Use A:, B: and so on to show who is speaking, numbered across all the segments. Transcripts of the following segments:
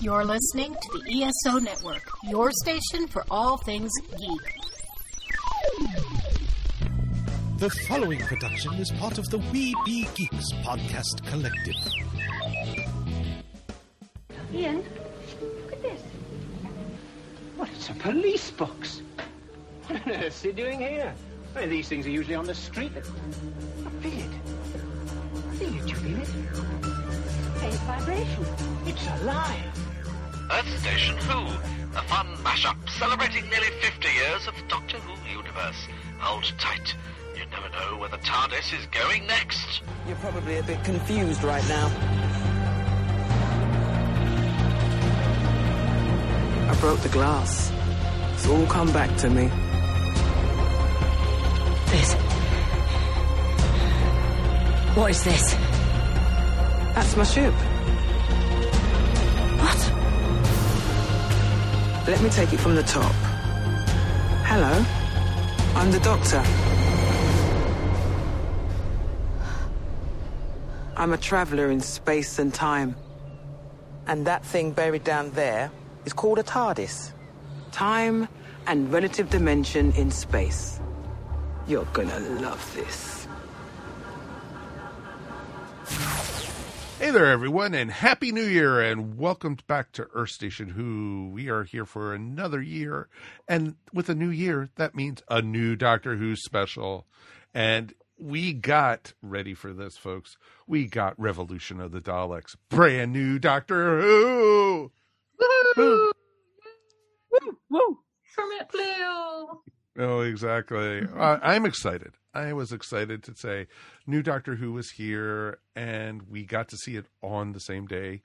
A: You're listening to the ESO Network, your station for all things geek.
B: The following production is part of the We Be Geeks podcast collective.
C: Ian, look at this.
D: What, it's a police box. What on earth is he doing here? Well, these things are usually on the street. I feel it. I feel it. You feel it?
C: Faint vibration.
D: It's alive.
E: Earth Station Who, a fun mashup celebrating nearly 50 years of the Doctor Who universe. Hold tight. You never know where the TARDIS is going next.
F: You're probably a bit confused right now. I broke the glass. It's all come back to me.
C: This. What is this?
F: That's my ship.
C: What?
F: Let me take it from the top. Hello. I'm the doctor. I'm a traveler in space and time. And that thing buried down there is called a TARDIS. Time and relative dimension in space. You're gonna love this.
G: There, everyone, and Happy New Year, and welcome back to Earth Station Who. We are here for another year, and with a new year, that means a new Doctor Who special. And we got ready for this, folks. We got Revolution of the Daleks, brand new Doctor Who.
H: Woo! Woo! Kermit Blue!
G: Oh, exactly. Uh, I'm excited. I was excited to say new Doctor Who was here, and we got to see it on the same day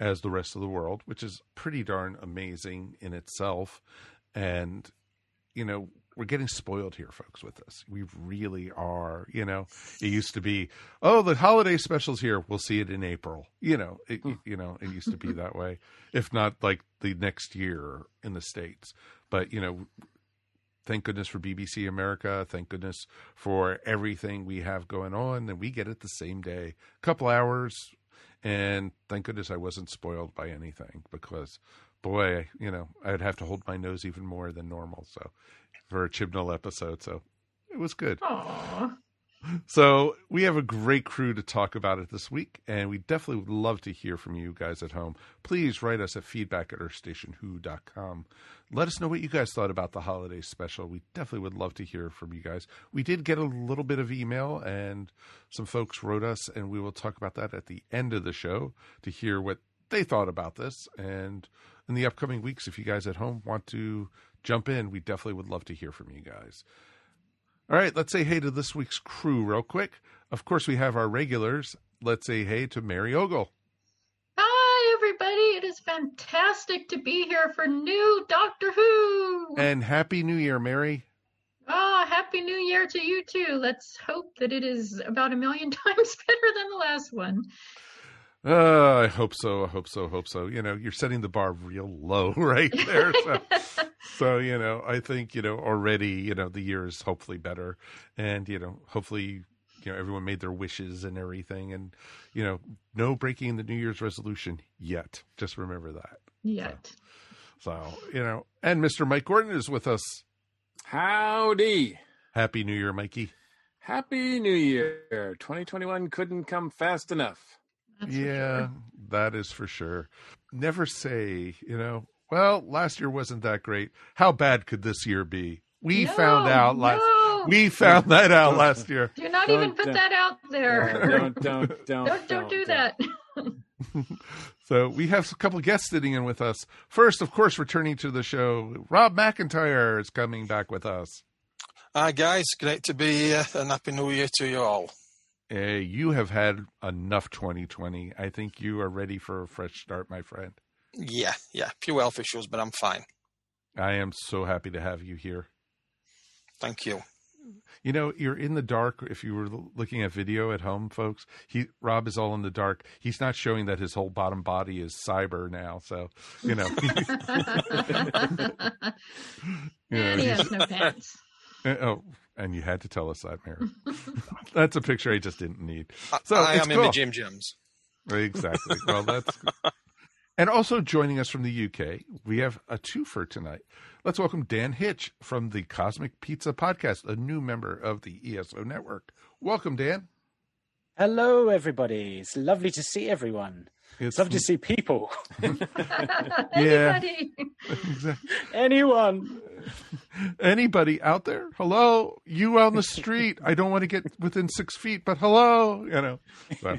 G: as the rest of the world, which is pretty darn amazing in itself. And, you know, we're getting spoiled here, folks, with this. We really are. You know, it used to be, oh, the holiday special's here. We'll see it in April. You know, it, hmm. you know, it used to be that way, if not like the next year in the States. But, you know, thank goodness for BBC America. Thank goodness for everything we have going on. And we get it the same day, A couple hours. And thank goodness I wasn't spoiled by anything because, boy, you know, I'd have to hold my nose even more than normal. So, for a Chibnall episode. So, it was good.
H: Aww.
G: So we have a great crew to talk about it this week, and we definitely would love to hear from you guys at home. Please write us at feedback at earthstationwho.com. Let us know what you guys thought about the holiday special. We definitely would love to hear from you guys. We did get a little bit of email, and some folks wrote us, and we will talk about that at the end of the show to hear what they thought about this. And in the upcoming weeks, if you guys at home want to jump in, we definitely would love to hear from you guys. All right, let's say hey to this week's crew real quick. Of course, we have our regulars. Let's say hey to Mary Ogle.
H: Hi, everybody. It is fantastic to be here for new Doctor Who.
G: And Happy New Year, Mary.
H: Oh, Happy New Year to you too. Let's hope that it is about a million times better than the last one.
G: Uh, I hope so. I hope so. Hope so. You know, you're setting the bar real low right there. So, so, you know, I think, you know, already, you know, the year is hopefully better. And, you know, hopefully, you know, everyone made their wishes and everything. And, you know, no breaking the New Year's resolution yet. Just remember that.
H: Yet.
G: So, you know, and Mr. Mike Gordon is with us.
I: Howdy.
G: Happy New Year, Mikey.
I: Happy New Year. 2021 couldn't come fast enough.
H: That's
G: yeah,
H: sure.
G: that is for sure. Never say, you know, well, last year wasn't that great. How bad could this year be? We
H: No,
G: found out last
H: no.
G: we found that out last year.
H: Do not
I: Don't-
H: even put that out there.
I: Don't, don't, don't,
H: don't, don't do that.
G: So we have a couple guests sitting in with us. First, of course, returning to the show, Rob McIntyre is coming back with us.
J: Hi guys, great to be here and happy new year to you all.
G: Uh, you have had enough 2020. I think you are ready for a fresh start, my friend.
J: Yeah, yeah, few health issues, but I'm fine.
G: I am so happy to have you here.
J: Thank you.
G: You know, you're in the dark. If you were looking at video at home, folks, he Rob is all in the dark. He's not showing that his whole bottom body is cyber now. So, you know, you know,
H: he has no pants.
G: Uh, Oh, and you had to tell us that, Mary. that's a picture I just didn't need.
J: I,
G: So
J: I
G: it's
J: am in
G: the
J: my gym gyms.
G: Exactly. Well, that's And also joining us from the UK, we have a twofer tonight. Let's welcome Dan Hitch from the Cosmic Pizza Podcast, a new member of the ESO network. Welcome, Dan.
K: Hello, everybody. It's lovely to see everyone. It's, lovely to see people.
H: Anybody?
K: Anyone.
G: Anybody out there? Hello, you on the street. I don't want to get within six feet, but hello, you know. So,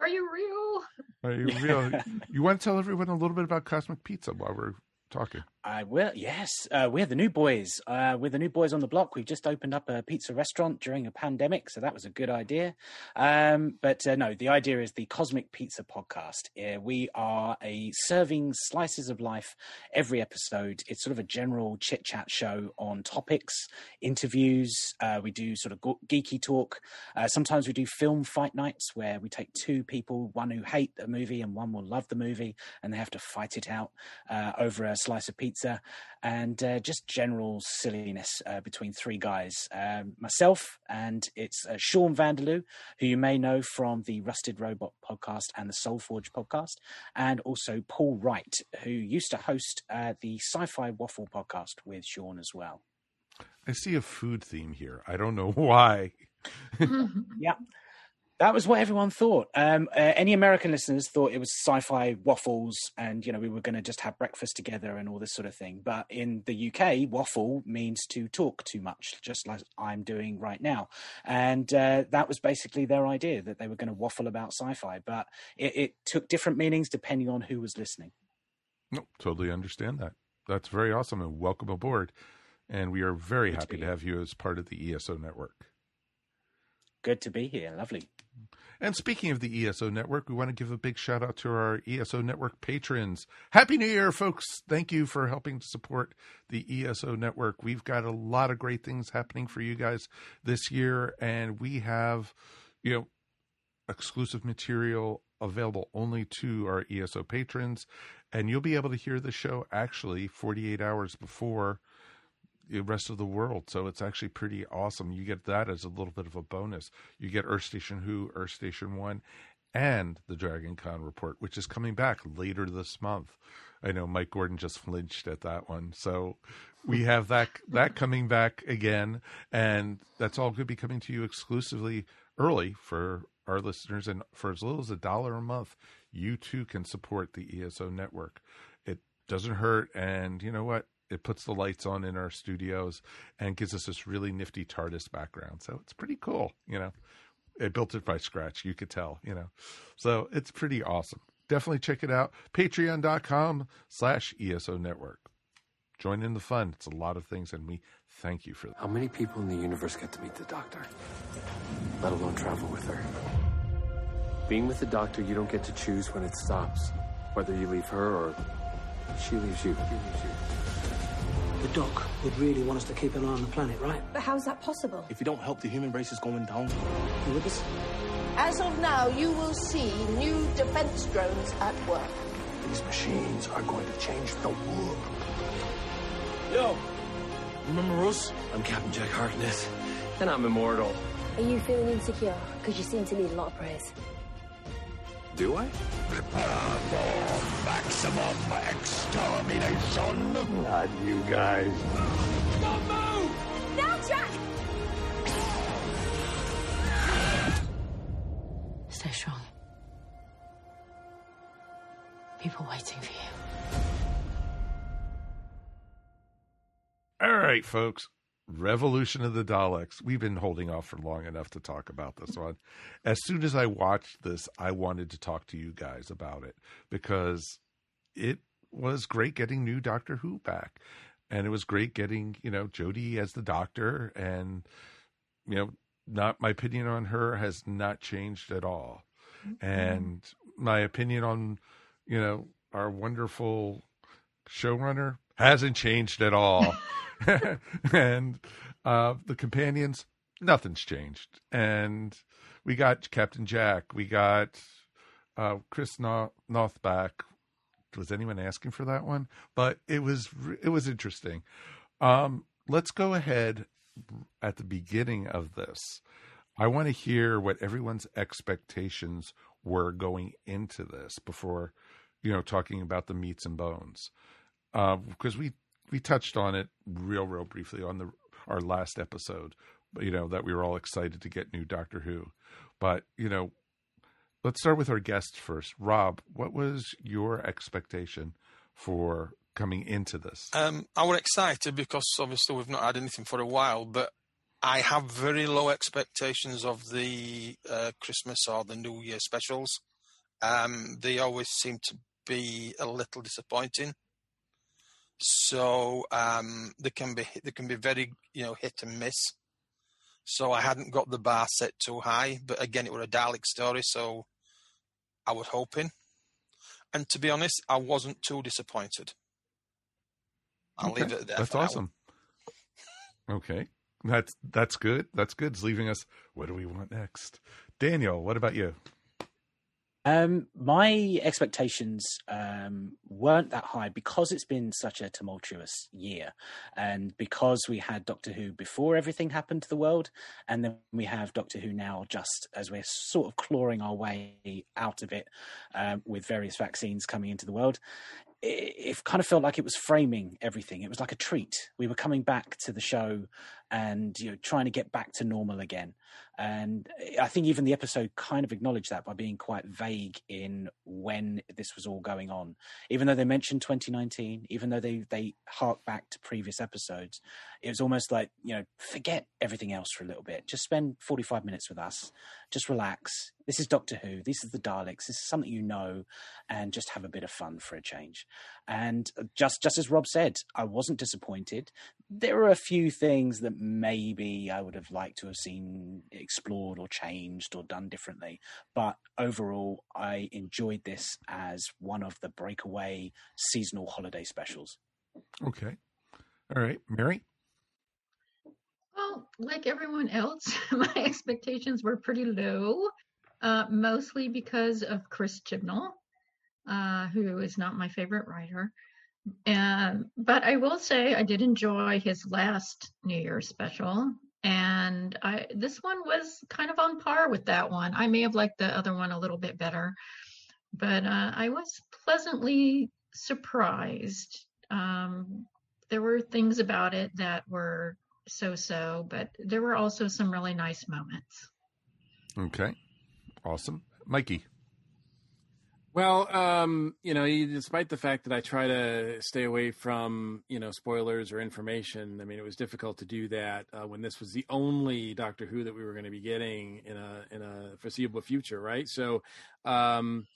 H: Are you real?
G: are you real? You want to tell everyone a little bit about Cosmic Pizza while we're talking?
K: I will. Yes, uh, we're the new boys. Uh, we're the new boys on the block. We've just opened up a pizza restaurant during a pandemic, so that was a good idea. Um, but uh, no, the idea is the Cosmic Pizza Podcast. Uh, we are a serving slices of life every episode. It's sort of a general chit chat show on topics, interviews. Uh, we do sort of geeky talk. Uh, sometimes we do film fight nights where we take two people, one who hate the movie and one will love the movie, and they have to fight it out over a slice of pizza and uh, just general silliness uh, between three guys. Um, myself and it's uh, Sean Vanderloo, who you may know from the Rusted Robot podcast and the Soulforge podcast, and also Paul Wright, who used to host uh, the Sci-Fi Waffle podcast with Sean as well.
G: I see a food theme here. I don't know why.
K: yeah. That was what everyone thought. Um, uh, any American listeners thought it was sci-fi waffles, and you know we were going to just have breakfast together and all this sort of thing. But in the UK, waffle means to talk too much, just like I'm doing right now. And uh, that was basically their idea that they were going to waffle about sci-fi. But it, it took different meanings depending on who was listening.
G: No, totally understand that. That's very awesome and welcome aboard. And we are very
K: Good
G: happy
K: be
G: to have you as part of the ESO network.
K: Good to be here. Lovely.
G: And speaking of the ESO network, we want to give a big shout out to our ESO network patrons. Happy New Year, folks. Thank you for helping to support the ESO network. We've got a lot of great things happening for you guys this year, and we have, you know, exclusive material available only to our ESO patrons. And you'll be able to hear the show actually 48 hours before the rest of the world. So it's actually pretty awesome. You get that as a little bit of a bonus. You get Earth Station Who, Earth Station One, and the Dragon Con report, which is coming back later this month. I know Mike Gordon just flinched at that one. So we have that that coming back again, and that's all going to be coming to you exclusively early for our listeners, and for as little as a dollar a month, you too can support the ESO network. It doesn't hurt, and you know what? It puts the lights on in our studios and gives us this really nifty TARDIS background. So it's pretty cool, you know. It built it by scratch, you could tell, you know. So it's pretty awesome. Definitely check it out. Patreon.com slash ESO network. Join in the fun. It's a lot of things, and we thank you for that.
L: How many people in the universe get to meet the doctor? Let alone travel with her. Being with the doctor, you don't get to choose when it stops. Whether you leave her or she leaves you. She leaves you.
M: The doc would really want us to keep an eye on the planet, right?
N: But how's that possible?
O: If you don't help, the human race is going down.
M: You with us?
P: As of now, you will see new defense drones at work.
O: These machines are going to change the world. Yo, remember us? I'm Captain Jack Harkness, and I'm immortal.
N: Are you feeling insecure? Because you seem to need a lot of praise.
O: Do I?
Q: Prepare for maximum extermination.
O: Not you guys.
Q: Don't move!
N: Now, Jack! Stay strong. People waiting for you.
G: All right, folks. Revolution of the Daleks. We've been holding off for long enough to talk about this one. As soon as I watched this, I wanted to talk to you guys about it because it was great getting new Doctor Who back. And it was great getting, you know, Jodie as the doctor and you know, not my opinion on her has not changed at all. And my opinion on, you know, our wonderful showrunner hasn't changed at all. and uh, the companions, nothing's changed. And we got Captain Jack, we got uh, Chris no- Noth back. Was anyone asking for that one? But it was it was interesting. Um, let's go ahead at the beginning of this. I want to hear what everyone's expectations were going into this before you know, talking about the meats and bones, because we we touched on it real, real briefly on the our last episode. You know that we were all excited to get new Doctor Who, but you know, let's start with our guests first. Rob, what was your expectation for coming into this?
J: Um, I was excited because obviously we've not had anything for a while, but I have very low expectations of the uh, Christmas or the New Year specials. Um, they always seem to be a little disappointing. So um, they can be they can be very you know hit and miss. So I hadn't got the bar set too high, but again it was a Dalek story, so I was hoping. And to be honest, I wasn't too disappointed. I'll
G: Okay,
J: leave it there.
G: That's awesome. Okay, that's that's good. That's good. It's leaving us. What do we want next? Daniel, what about you?
K: Um, my expectations um, weren't that high because it's been such a tumultuous year, and because we had Doctor Who before everything happened to the world, and then we have Doctor Who now, just as we're sort of clawing our way out of it um, with various vaccines coming into the world. It, it kind of felt like it was framing everything. It was like a treat. We were coming back to the show and you know trying to get back to normal again. And I think even the episode kind of acknowledged that by being quite vague in when this was all going on. Even though they mentioned 2019, even though they they hark back to previous episodes, it was almost like you know forget everything else for a little bit. Just spend 45 minutes with us. Just relax. This is Doctor Who. This is the Daleks. This is something you know, and just have a bit of fun for a change. And just just as Rob said, I wasn't disappointed. There are a few things that maybe I would have liked to have seen explored or changed or done differently, but overall, I enjoyed this as one of the breakaway seasonal holiday specials.
G: Okay, all right, Mary.
H: Well, like everyone else, my expectations were pretty low, uh, mostly because of Chris Chibnall, uh, who is not my favorite writer. Um, but I will say I did enjoy his last New Year's special, and I this one was kind of on par with that one. I may have liked the other one a little bit better, but uh, I was pleasantly surprised. Um, there were things about it that were so-so, but there were also some really nice moments.
G: Okay, awesome, Mikey.
I: Well, um, you know, despite the fact that I try to stay away from, you know, spoilers or information, I mean, it was difficult to do that uh, when this was the only Doctor Who that we were going to be getting in a in a foreseeable future, right? So, um,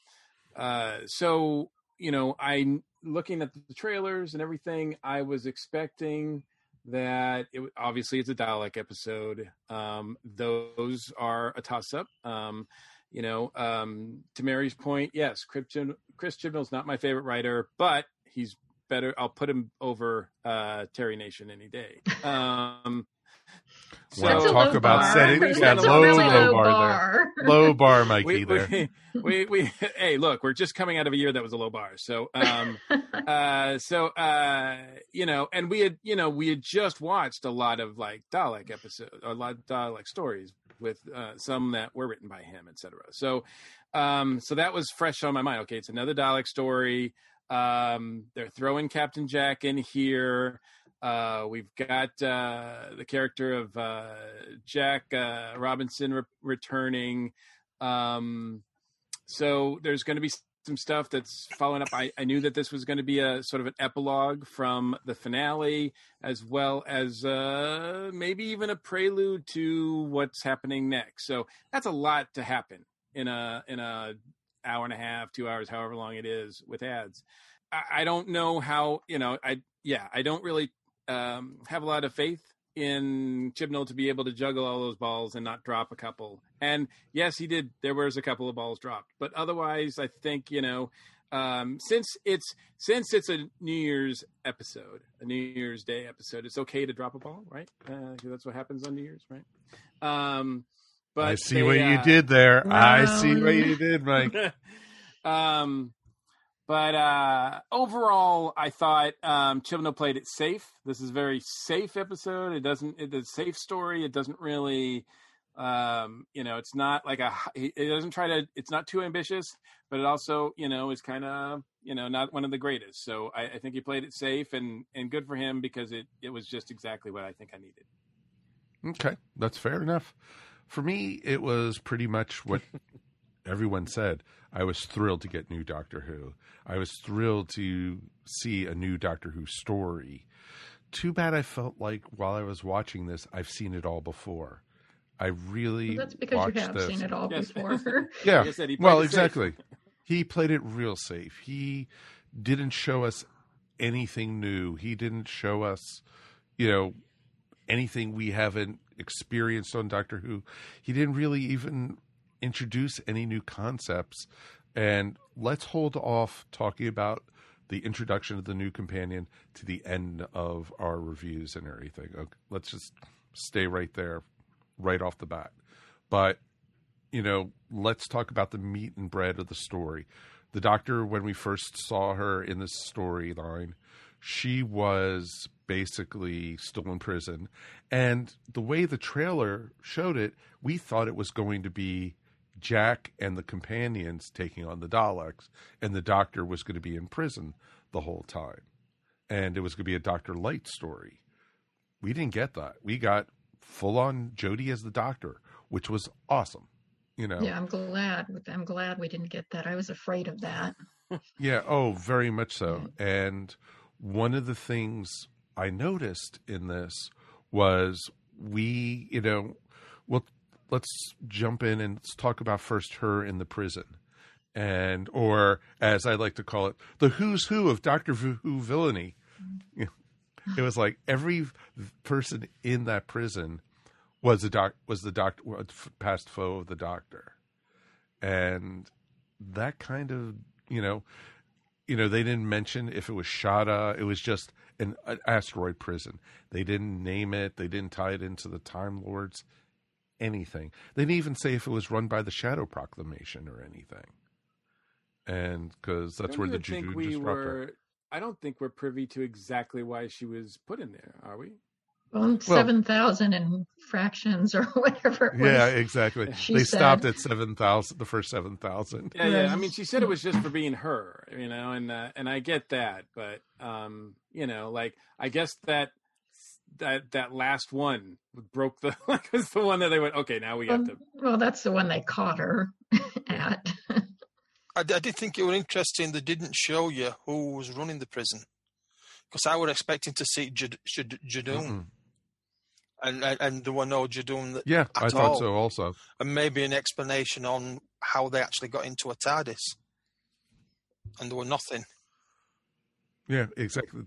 I: uh, so you know, I looking at the trailers and everything, I was expecting that it obviously it's a Dalek episode. Um, those are a toss up. Um, you know, um, to Mary's point, yes, Chris, Chib- Chris Chibnall's not my favorite writer, but he's better. I'll put him over uh, Terry Nation any day. Um,
G: Well, talk about setting yeah, low, low, bar, there. Low bar, Mikey.
I: we,
G: there.
I: We, we, we, hey, look, we're just coming out of a year that was a low bar. So, um, uh, so, uh, you know, and we had, you know, we had just watched a lot of like Dalek episodes, a lot of Dalek stories with uh, some that were written by him, etc. So, um, so that was fresh on my mind. Okay, it's another Dalek story. Um, they're throwing Captain Jack in here. Uh, we've got uh, the character of uh, Jack uh, Robinson re- returning. Um, so there's going to be some stuff that's following up. I, I knew that this was going to be a sort of an epilogue from the finale, as well as uh, maybe even a prelude to what's happening next. So that's a lot to happen in a in a hour and a half, two hours, however long it is with ads. I, I don't know how you know. I yeah, I don't really um, have a lot of faith in Chibnall to be able to juggle all those balls and not drop a couple. And yes, he did. There was a couple of balls dropped, but otherwise, I think you know, um, since it's since it's a New Year's episode, a New Year's Day episode, it's okay to drop a ball, right? Uh, that's what happens on New Year's, right? Um, but
G: I see
I: they,
G: what you
I: uh,
G: did there. I see what you did, Mike.
I: um, but uh, overall, I thought um, Chibnall played it safe. This is a very safe episode. It doesn't. It's a safe story. It doesn't really Um, you know, it's not like a it doesn't try to it's not too ambitious, but it also you know is kind of you know not one of the greatest. So I, I think he played it safe and and good for him because it it was just exactly what I think I needed.
G: Okay, that's fair enough. For me, it was pretty much what everyone said. I was thrilled to get new Doctor Who. I was thrilled to see a new Doctor Who story. Too bad I felt like while I was watching this, I've seen it all before. I really
H: Well, that's because
G: watched
H: you have
G: this.
H: seen it all
I: Yes.
H: before.
G: Yeah.
I: Like said,
G: well, exactly. He played it real safe. He didn't show us anything new. He didn't show us, you know, anything we haven't experienced on Doctor Who. He didn't really even introduce any new concepts. And let's hold off talking about the introduction of the new companion to the end of our reviews and everything. Okay, let's just stay right there, right off the bat. But you know, let's talk about the meat and bread of the story. The doctor, when we first saw her in the storyline, she was basically still in prison. And the way the trailer showed it, we thought it was going to be Jack and the companions taking on the Daleks, and the doctor was going to be in prison the whole time. And it was going to be a Doctor-lite story. We didn't get that. We got full on Jodie as the doctor, which was awesome. You know,
H: Yeah, I'm glad. I'm glad we didn't get that. I was afraid of that.
G: Yeah, oh, very much so. And one of the things I noticed in this was we, you know, let's jump in and let's talk about first her in the prison. And, or as I like to call it, the who's who of Doctor Who villainy. It was like every person in that prison was the doc was the doctor past foe of the doctor, and that kind of you know, you know they didn't mention if it was Shada. It was just an, an asteroid prison. They didn't name it. They didn't tie it into the Time Lords. Anything. They didn't even say if it was run by the Shadow Proclamation or anything. And because that's
I: Don't
G: where the
I: even think
G: Juju
I: we
G: disruptor.
I: were. I don't think we're privy to exactly why she was put in there. Are we?
H: Well, seven thousand and fractions or whatever. It was.
G: Yeah, exactly.
H: She
G: they
H: said.
G: stopped at seven thousand, the first seven thousand.
I: Yeah, yeah. I mean, she said it was just for being her, you know, and uh, and I get that, but um, you know, like I guess that that that last one broke the like was the one that they went, okay, now we um, have to.
H: Well, that's the one they caught her at.
J: I, I did think it was interesting they didn't show you who was running the prison because I was expecting to see Jad- Jad- Judoon. Mm-hmm. And, and and there were no Judoon that
G: Yeah,
J: at
G: I thought
J: all.
G: so also.
J: and maybe an explanation on how they actually got into a TARDIS. And there were nothing.
G: Yeah, exactly.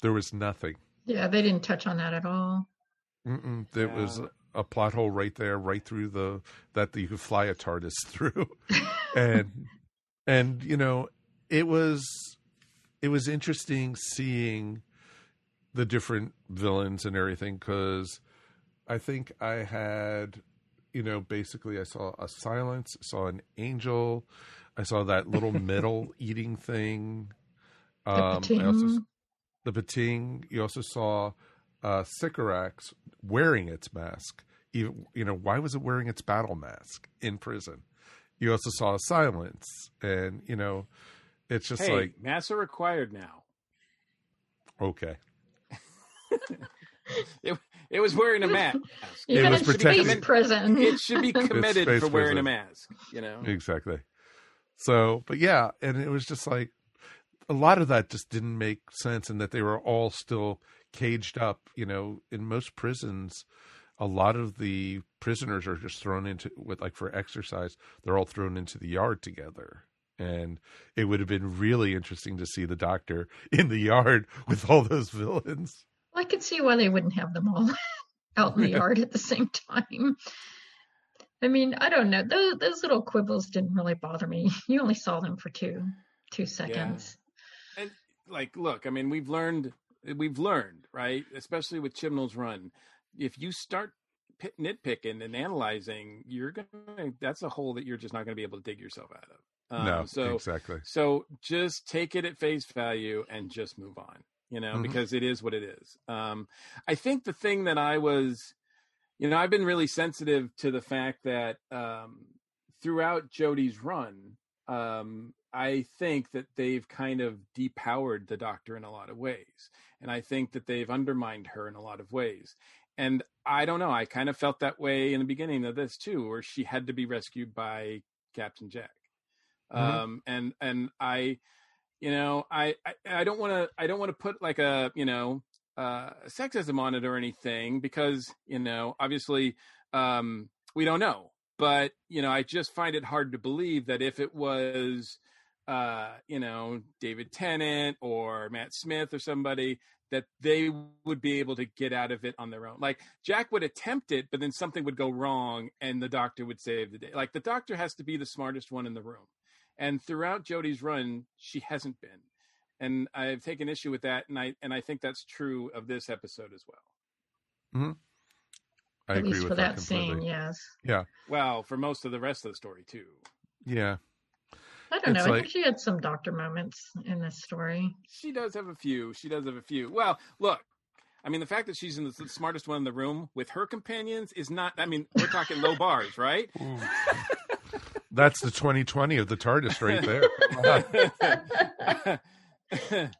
G: There was nothing.
H: Yeah, they didn't touch on that at all.
G: Mm-mm. There was a, a plot hole right there, right through the that you could fly a TARDIS through, and and you know it was it was interesting seeing the different villains and everything because I think I had you know basically I saw a silence, saw an angel, I saw that little metal eating thing. Um, I also
H: Pting.
G: The Bating. You also saw uh, Sycorax wearing its mask. Even you know why was it wearing its battle mask in prison? You also saw Silence, and you know it's just
I: hey,
G: like
I: masks are required now.
G: okay,
I: It it was wearing a mask.
H: Even
G: It was
H: in
G: protected.
H: space prison.
I: It should be committed for wearing a mask. You know.
G: exactly. So, but yeah, and it was just like a lot of that just didn't make sense, and that they were all still caged up. You know, in most prisons, a lot of the prisoners are just thrown into with like for exercise. They're all thrown into the yard together. And it would have been really interesting to see the doctor in the yard with all those villains.
H: I could see why they wouldn't have them all out in the yard at the same time. I mean, I don't know. Those, those little quibbles didn't really bother me. You only saw them for two two seconds.
I: Like look i mean we've learned we've learned right especially with chibnall's run if you start nitpicking and analyzing you're gonna that's a hole that you're just not gonna be able to dig yourself out of um,
G: no,
I: so
G: exactly.
I: so just take it at face value and just move on you know
G: Mhm.
I: because it is what it is um i think the thing that i was you know, I've been really sensitive to the fact that um, throughout Jodie's run, um, I think that they've kind of depowered the Doctor in a lot of ways, and I think that they've undermined her in a lot of ways. And I don't know. I kind of felt that way in the beginning of this too, where she had to be rescued by Captain Jack.
G: Mhm.
I: Um, and and I, you know, I I, I don't want to I don't want to put like a you know uh, sexism on it or anything because you know obviously um, we don't know, but you know I just find it hard to believe that if it was uh, you know David Tennant or Matt Smith or somebody that they would be able to get out of it on their own. Like Jack would attempt it, but then something would go wrong and the doctor would save the day. Like the doctor has to be the smartest one in the room. And throughout Jodie's run, she hasn't been. And I've taken issue with that and I and I think that's true of this episode as well.
G: hmm I
H: At
G: agree
H: least
G: with
H: for
G: that,
H: that scene, yes.
G: Yeah.
I: Well, for most of the rest of the story too.
G: Yeah.
H: I don't
I: It's
H: know. I
I: like-
H: think she had some doctor moments in this story.
I: She does have a few. She does have a few. Well, look, I mean, the fact that she's in the smartest one in the room with her companions is not. I mean, we're talking low bars, right?
G: That's the 2020 of the TARDIS right there.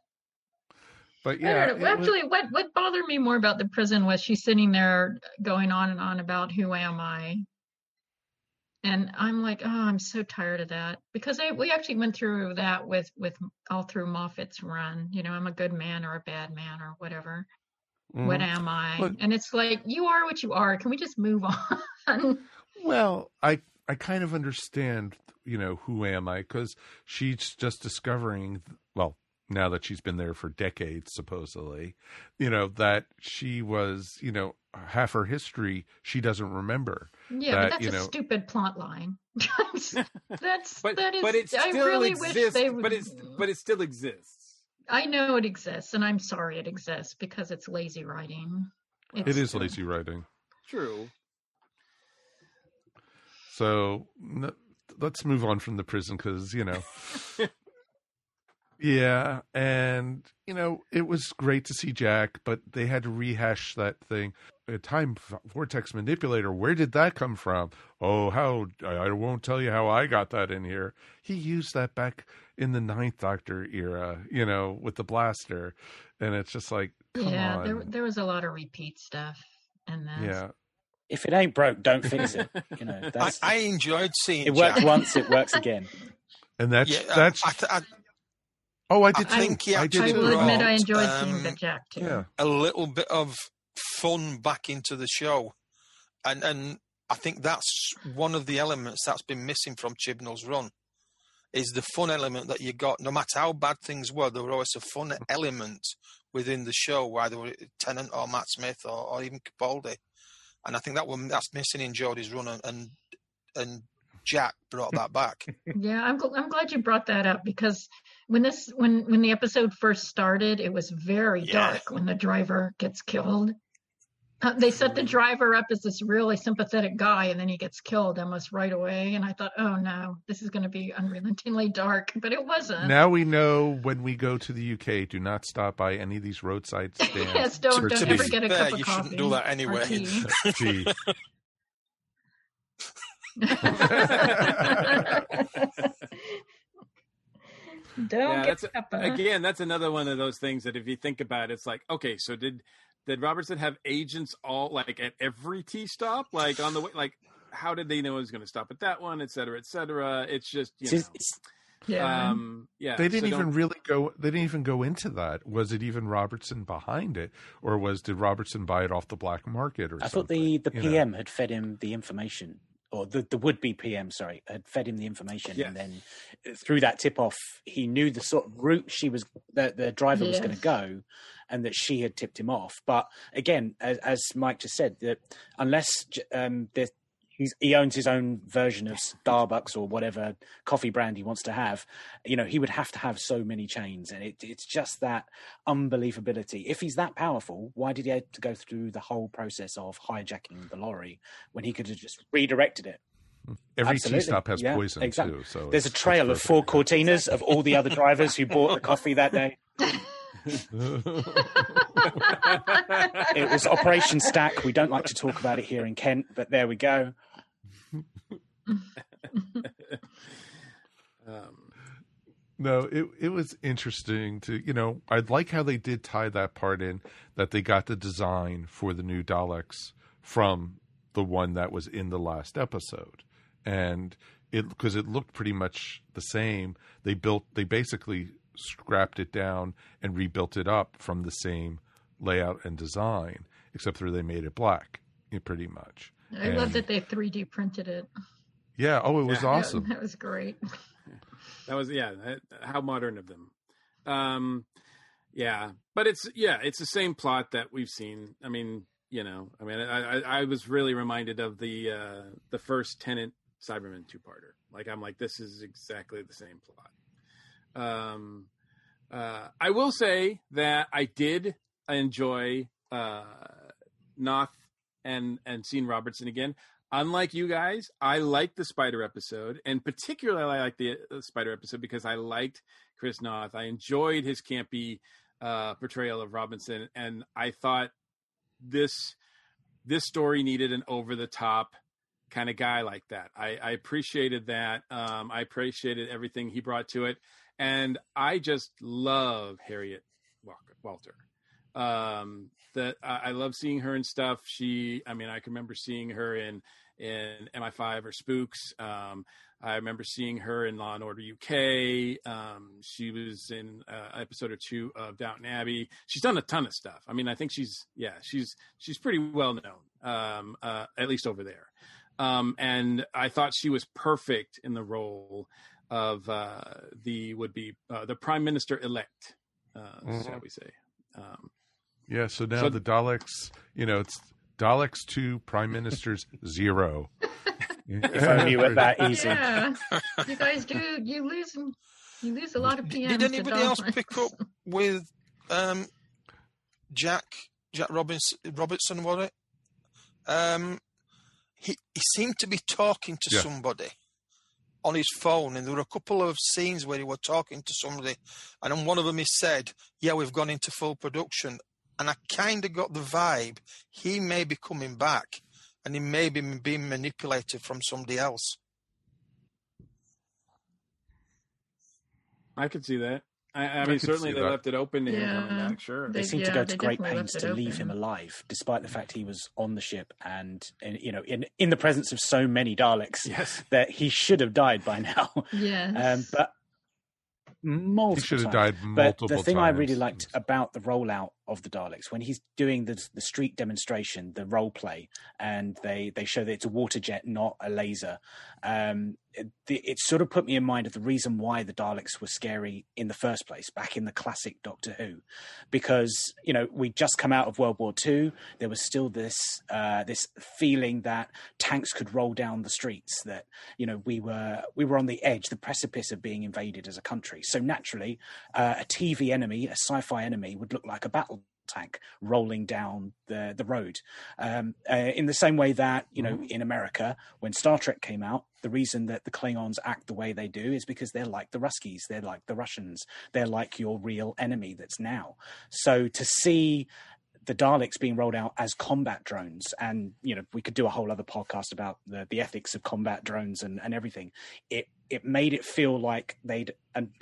G: but
H: I
G: yeah,
H: don't know.
G: it was-
H: Actually, what what bothered me more about the prison was she's sitting there going on and on about who am I, and I'm like, oh, I'm so tired of that because I, we actually went through that with with all through Moffat's run. You know, I'm a good man or a bad man or whatever. What
G: Mhm.
H: am I?
G: Look-
H: and it's like you are what you are. Can we just move on?
G: Well, I I kind of understand, you know, who am I? Because she's just discovering, well, now that she's been there for decades, supposedly, you know, that she was, you know, half her history she doesn't remember.
H: Yeah,
G: that,
H: but that's
G: you
H: a stupid plot line. that's that's
I: But
H: that is.
I: but it
H: I
I: still
H: really wish they would.
I: But it's but it still exists.
H: I know it exists, and I'm sorry it exists because it's lazy writing.
G: it
H: It's-
G: is lazy writing.
I: True.
G: So n- let's move on from the prison because you know, yeah, and you know it was great to see Jack, but they had to rehash that thing. A time vortex manipulator. Where did that come from? Oh, how I I won't tell you how I got that in here. He used that back in the Ninth Doctor era, you know, with the blaster, and it's just like, come
H: yeah,
G: on,
H: there there was a lot of repeat stuff and this.
G: yeah.
K: If it ain't broke, don't fix it. You know,
J: I,
K: that's,
J: I enjoyed seeing
K: it worked
J: Jack.
K: once, it works again.
G: And that's
J: Yeah, uh,
G: that's.
J: I, th- I,
G: oh, I
J: I
G: did too.
J: think he
G: I did
J: actually
H: I will admit I enjoyed
J: um,
H: seeing the Jack too.
G: Yeah.
J: a little bit of fun back into the show, and and I think that's one of the elements that's been missing from Chibnall's run, is the fun element that you got. No matter how bad things were, there were always a fun element within the show, either it was Tennant or Matt Smith or, or even Capaldi, and I think that one that's missing in Jodie's run, and and, and Jack brought that back.
H: Yeah, I'm gl- I'm glad you brought that up because when this when when the episode first started, it was very
J: Yeah.
H: dark when the driver gets killed. Uh, They set the driver up as this really sympathetic guy, and then he gets killed almost right away. And I thought, oh no, this is going to be unrelentingly dark, but it wasn't.
G: Now we know when we go to the UK, do not stop by any of these roadside stands.
H: yes, don't
J: To
H: don't ever get a
J: fair,
H: cup of
J: you
H: coffee.
J: shouldn't do that anyway.
H: tea.
G: Gee.
H: Don't
I: yeah,
H: get
I: that's
H: pepper.
I: again. That's another one of those things that if you think about it, it's like okay, so did did Robertson have agents all like at every tea stop, like on the way, like how did they know it was going to stop at that one, et cetera, et cetera? It's just you know,
H: Yeah.
I: um, yeah.
G: They didn't
I: so
G: even
I: don't-
G: really go. They didn't even go into that. Was it even Robertson behind it, or was did Robertson buy it off the black market or
K: I
G: something?
K: thought the, the
G: you know?
K: PM had fed him the information, or the, the would be PM, sorry, had fed him the information.
I: Yes.
K: And then uh, through that tip off, he knew the sort of route she was, that the driver was going to go, and that she had tipped him off. But again, as, as Mike just said, that unless j- um, the, he's, he owns his own version of Starbucks or whatever coffee brand he wants to have, you know, he would have to have so many chains. And it, it's just that unbelievability. If he's that powerful, why did he have to go through the whole process of hijacking the lorry when he could have just redirected it?
G: Every
K: Absolutely.
G: tea stop has
K: Yeah,
G: poison
K: exactly.
G: too. So
K: There's a trail of Ford Cortinas of all the other drivers who bought the coffee that day. it was Operation Stack. We don't like to talk about it here in Kent, but there we go.
I: Um,
G: No, it it was interesting to you know I like how they did tie that part in that they got the design for the new Daleks from the one that was in the last episode, and it because it looked pretty much the same. They built they basically scrapped it down and rebuilt it up from the same layout and design, except for they made it black, pretty much.
H: I love that they 3D printed it.
G: Yeah. Oh, it was
I: Yeah.
G: awesome.
H: That was great.
I: that was yeah that- how modern of them um yeah but it's yeah it's the same plot that we've seen i mean you know i mean i i, I was really reminded of the uh the first Tennant cyberman two-parter like i'm like this is exactly the same plot um uh i will say that i did enjoy uh noth and and seeing robertson again unlike you guys, I liked the Spider episode, and particularly I liked the uh, Spider episode because I liked Chris Noth. I enjoyed his campy uh, portrayal of Robinson, and I thought this this story needed an over the top kind of guy like that. I, I appreciated that. Um, I appreciated everything he brought to it, and I just love Harriet Walker, Walter. Um, that I, I love seeing her and stuff. She, I mean, I can remember seeing her in in MI5 or Spooks. Um, I remember seeing her in Law and Order UK. Um, she was in uh, episode or two of Downton Abbey. She's done a ton of stuff. I mean, I think she's yeah, she's she's pretty well known, um, uh, at least over there. Um, and I thought she was perfect in the role of uh, the would be uh, the Prime Minister elect, uh,
G: Mhm.
I: shall we say? Um,
G: Yeah, so now
I: So-
G: the Daleks, you know, it's Daleks two, Prime Ministers zero.
K: If only it were that easy.
H: Yeah, you guys do. You lose. You lose a lot of PMs.
J: Did
H: to
J: anybody else pick up with um, Jack Jack Robinson Robertson? Was it? Um, he he seemed to be talking to
G: Yeah.
J: somebody on his phone, and there were a couple of scenes where he was talking to somebody, and on one of them he said, "Yeah, we've gone into full production," and I kind of got the vibe he may be coming back, and he may be being manipulated from somebody else.
I: I could see that. I, I
G: I
I: mean, certainly they
G: that.
I: left it open to him coming back. Sure.
K: They
H: They-
K: seem to go to great pains to leave him alive, despite the fact he was on the ship and, and you know, in in the presence of so many Daleks,
I: Yes.
K: that he should have died by now.
H: Yes.
K: Um, but multiple
G: He should have
K: times.
G: died
K: But the thing I really liked about the rollout of the Daleks when he's doing the the street demonstration, the role play, and they they show that it's a water jet, not a laser. Um, it, it sort of put me in mind of the reason why the Daleks were scary in the first place, back in the classic Doctor Who, because you know we'd just come out of World War Two. There was still this uh, this feeling that tanks could roll down the streets. That you know we were we were on the edge, the precipice of being invaded as a country. So naturally, uh, a TV enemy, a sci-fi enemy, would look like a battle tank rolling down the the road. Um, uh, in the same way that you know in America, when Star Trek came out, the reason that the Klingons act the way they do is because they're like the Ruskies, they're like the Russians, they're like your real enemy that's now. So to see the Daleks being rolled out as combat drones, and you know, we could do a whole other podcast about the, the ethics of combat drones and, and everything. It it made it feel like they'd